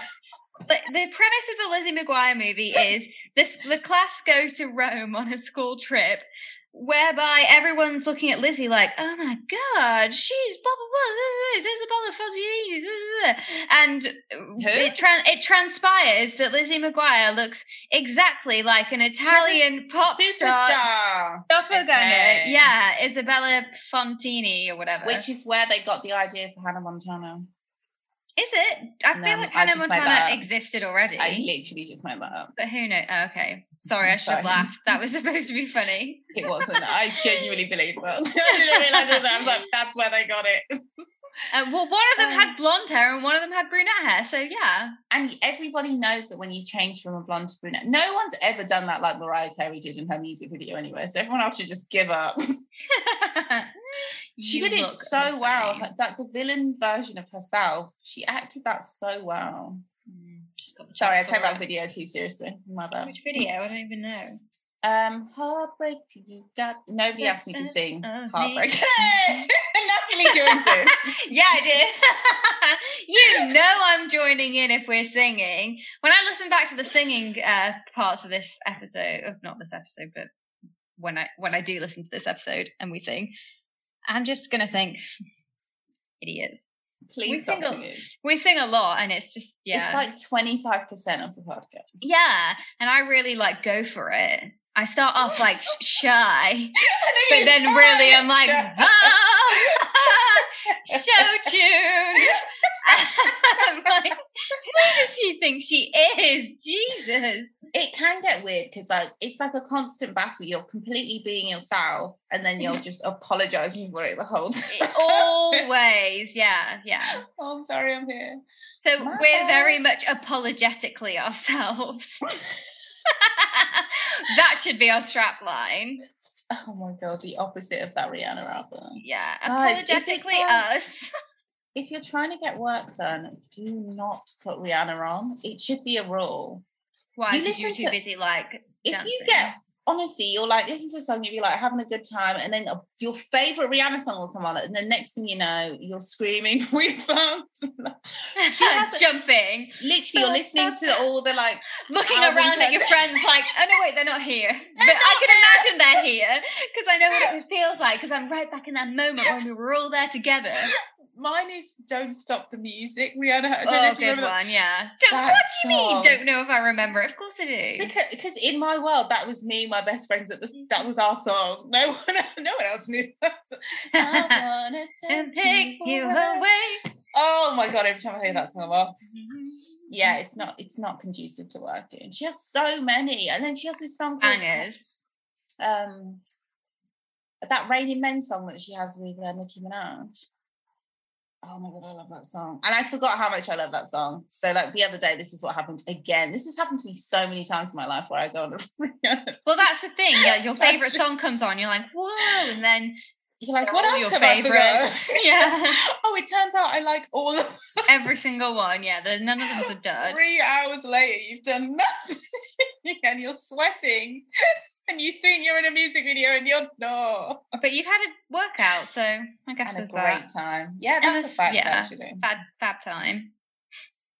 But the premise of the Lizzie McGuire movie is this: the class go to Rome on a school trip, whereby everyone's looking at Lizzie like, "Oh my god, she's blah blah blah, Isabella Fantini," and it tran- it transpires that Lizzie McGuire looks exactly like an Italian pop star doppelganger. Okay. Yeah, Isabella Fontini or whatever. Which is where they got the idea for Hannah Montana. Is it? I No, feel like Hannah just made that Montana existed already. I literally just made that up. But who knows? Oh, okay. Sorry, I should have laughed. That was supposed to be funny. It wasn't. I genuinely believe that. I didn't realize it was. I was like, that's where they got it. Uh, well, one of them um, had blonde hair and one of them had brunette hair. So yeah. And everybody knows that when you change from a blonde to brunette, no one's ever done that like Mariah Carey did in her music video anyway. So everyone else should just give up. she did it so well. Like, that the villain version of herself, she acted that so well. Mm, Sorry, I take that video too seriously. My bad. Which video? I don't even know. Um, heartbreak. You got nobody asked me to sing heartbreak. Natalie joins in. yeah, I did. you know I'm joining in if we're singing. When I listen back to the singing uh, parts of this episode, of not this episode, but when I when I do listen to this episode and we sing, I'm just gonna think, idiots. Please we sing a, We sing a lot, and it's just yeah. It's like twenty five percent of the podcast. Yeah, and I really like go for it. I start off like shy, but then really I'm like, ah, show tunes. I'm like, who does she think she is? Jesus. It can get weird because like it's like a constant battle. You're completely being yourself, and then you're just apologizing for it the whole time. Always, yeah, yeah. Oh, I'm sorry, I'm here. So My we're bad. very much apologetically ourselves that should be our strap line. Oh my god, the opposite of that Rihanna album. Yeah, apologetically us. if you're trying to get work done, do not put Rihanna on. It should be a rule. Why? Because you are too to, busy like if you get honestly, you'll like listen to a song, you'll be like having a good time, and then uh, your favorite Rihanna song will come on, and the next thing you know, you're screaming, "We found!" she has jumping. Literally, you're listening to all the like looking around at your friends, like, "Oh no, wait, they're not here." But not I can imagine they're here because I know what it feels like because I'm right back in that moment when we were all there together mine is "Don't Stop the Music." Rihanna. I don't oh, know if good one. Yeah. what do you mean? Don't know if I remember. Of course I do. Because, because in my world, that was me, my best friends at the. That was our song. No one, no one else knew. I wanna take, take you away. Oh my god! Every time I hear that song, I'm off. Yeah, it's not. It's not conducive to working. She has so many, and then she has this song. Bangers. um, that Raining Men song that she has with uh, Nicki Minaj. Oh my god, I love that song. And I forgot how much I love that song. So like the other day, this is what happened again. This has happened to me so many times in my life where I go on a Well, that's the thing. Yeah, your favorite song comes on, you're like, whoa, and then you're like, what else your have favorites? yeah. oh, it turns out I like all of them. Every single one. Yeah, the, none of them are dud. Three hours later, you've done nothing, and you're sweating and you think you're in a music video and you're not. But you've had a workout, so I guess and there's a great that. time. Yeah, that's a fact yeah, actually. Bad fab time.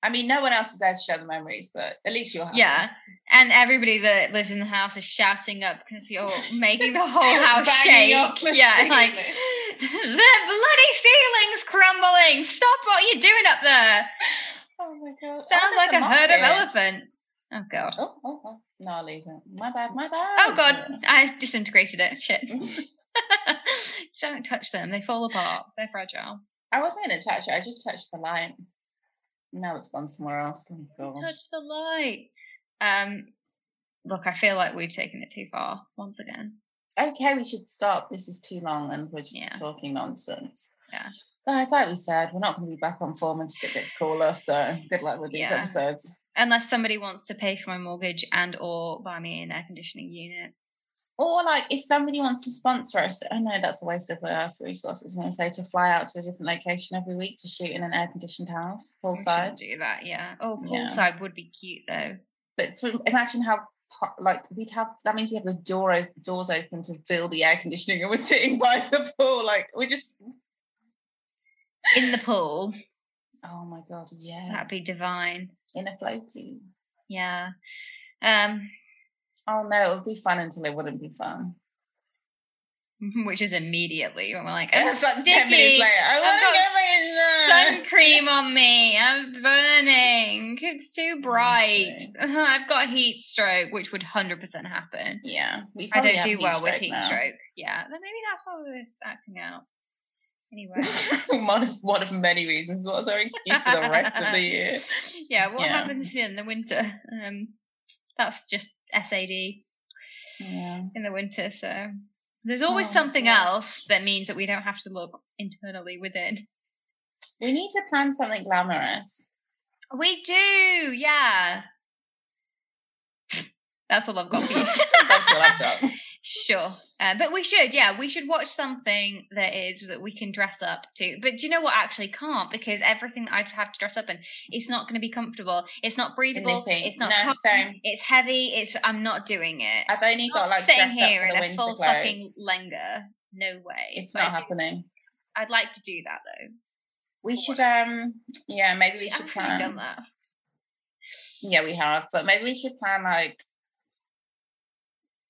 I mean, no one else is there to share the memories, but at least you're happy. Yeah, and everybody that lives in the house is shouting up because you're making the whole house shake. Yeah, like the bloody ceiling's crumbling. Stop what you're doing up there. Oh my god! Oh, Sounds oh, like a, a herd of elephants. Oh god. Oh, oh, oh. No, I'll leave it. My bad, my bad. Oh god, I disintegrated it. Shit. Don't touch them, they fall apart. They're fragile. I wasn't gonna touch it, I just touched the light. Now it's gone somewhere else. Oh, touch the light. Um look, I feel like we've taken it too far once again. Okay, we should stop. This is too long and we're just yeah. talking nonsense. Yeah. Guys, like we said, we're not going to be back on form until it gets cooler. So good luck with these yeah. episodes unless somebody wants to pay for my mortgage and or buy me an air conditioning unit. Or like if somebody wants to sponsor us i know that's a waste of the resources when i say to fly out to a different location every week to shoot in an air conditioned house poolside. do that yeah. Oh poolside yeah. would be cute though. But for, imagine how like we'd have that means we have the door doors open to fill the air conditioning and we're sitting by the pool like we're just in the pool. Oh my god yeah that'd be divine in a floaty. Yeah. Um Oh no, it would be fun until it wouldn't be fun. Which is immediately when we're like, oh, it's like ten minutes later. I want to get my sun cream on me. I'm burning. It's too bright. I've got a heat stroke, which would hundred percent happen. Yeah, I don't do well with heat now. stroke. Yeah, then maybe that's why we're acting out. Anyway, one of one of many reasons. What's our excuse for the rest of the year? Yeah, what yeah. happens in the winter? Um, that's just SAD. Yeah. In the winter, so there's always oh, something else that means that we don't have to look internally within. We need to plan something glamorous. We do, yeah. That's all I've got for you. That's what I've got. Sure, uh, but we should, yeah, we should watch something that is that we can dress up to. But do you know what? Actually, can't because everything that I'd have to dress up in, it's not going to be comfortable. It's not breathable. It's not. No, same. It's heavy. It's. I'm not doing it. I've only got like sitting here in the a full clothes. fucking lehenga. No way. It's But not I do- happening. I'd like to do that though. We For should um yeah, maybe we should haven't plan. done that. Yeah, we have, but maybe we should plan like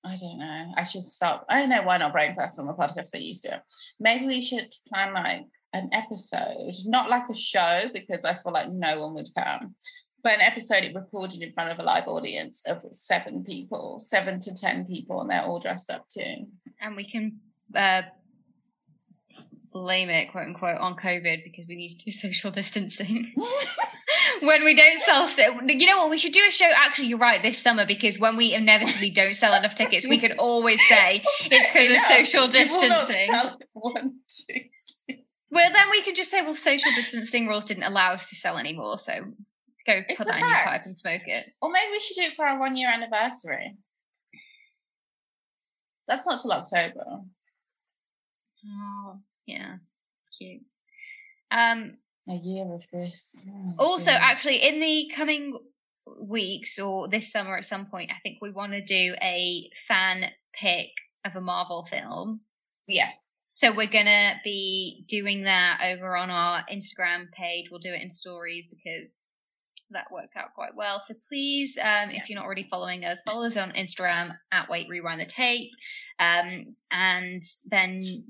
I don't know. I should stop. I don't know why not braincast on the podcast they used to. Maybe we should plan like an episode, not like a show because I feel like no one would come, but an episode it recorded in front of a live audience of seven people, seven to ten people, and they're all dressed up too. and we can uh, blame it, quote unquote, on COVID because we need to do social distancing when we don't sell. You know what? We should do a show. Actually, you're right. This summer because when we inevitably don't sell enough tickets, we could always say it's because of social You will not distancing. one. Well, then we could just say, well, social distancing rules didn't allow us to sell anymore, so go It's put that in your pipe and smoke it. Or maybe we should do it for our one year anniversary. That's not till October. Oh, yeah, cute. Um, A year of this. Oh, also dear. actually in the coming weeks or this summer at some point i think we want to do a fan pick of a marvel film yeah, so we're gonna be doing that over on our instagram page we'll do it in stories because that worked out quite well so please um, if you're not already following us follow us on instagram at wait rewind the tape um, and then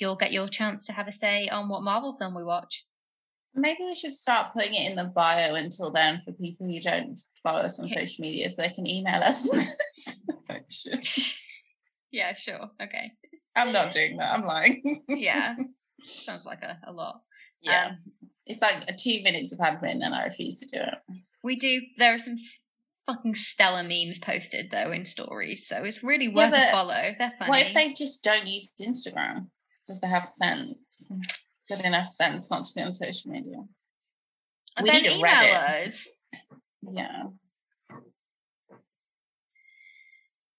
you'll get your chance to have a say on what marvel film we watch. Maybe we should start putting it in the bio until then for people who don't follow us on social media, so they can email us. yeah sure. Okay. I'm not doing that. I'm lying. yeah. Sounds like a, a lot. Yeah, Um, it's like a two minutes of admin, and I refuse to do it. we do there are some fucking stellar memes posted though in stories so it's really Yeah, worth a follow. They're funny What if they just don't use Instagram because they have sense? Good enough sense not to be on social media. And we then need email Reddit. us Yeah.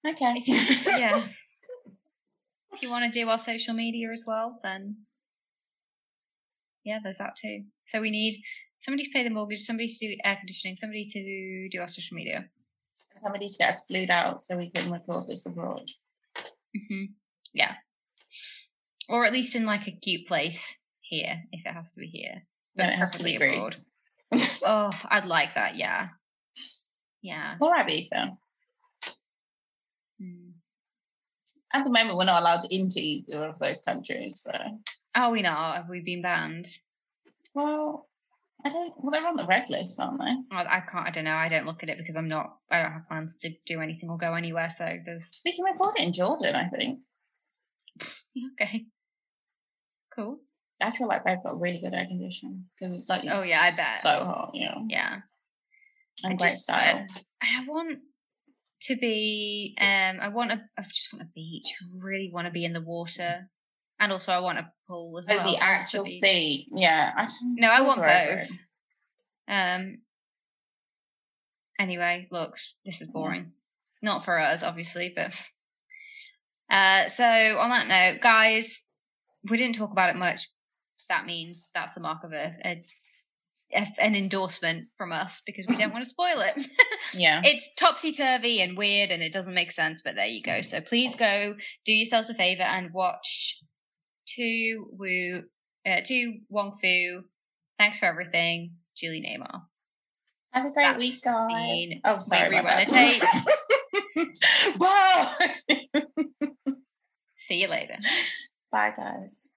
Okay. Yeah if you want to do our social media as well then yeah there's that too so we need somebody to pay the mortgage somebody to do air conditioning somebody to do our social media Somebody to get us flued out so we can record this abroad. hmm yeah or at least in like a cute place here if it has to be here No, but it has to be abroad. Greece. Oh, I'd like that. Yeah. Yeah. All right, Ibiza. Mm. At the moment, we're not allowed into either of those countries. So, Are we not? Have we been banned? well, I don't. Well, they're on the red list, aren't they? I, I can't. I don't know. I don't look at it because I'm not. I don't have plans to do anything or go anywhere. So there's We can record it in Jordan. I think. okay. Cool. I feel like they've got really good air conditioning because it's like Oh yeah, I bet. so hot. Yeah, yeah. and I great just- style. I want to be. Um. I want a. I just want a beach. I really want to be in the water, and also I want a pool as Oh, well. the actual beach. sea. Yeah. I No, I want both. Um. Anyway, look, this is boring. Not for us, obviously, but. Uh, so on that note, guys, we didn't talk about it much. That means that's the mark of a, a, a- an endorsement from us because we don't want to spoil it. Yeah. it's topsy turvy and weird and it doesn't make sense, but there you go. So please go do yourselves a favor and watch two Wu, uh, To Wong Foo. Thanks for everything, Julie Newmar. Have a great That's week, guys. been Oh, sorry. Wait, my Rewind bad. Bye. See you later. Bye, guys.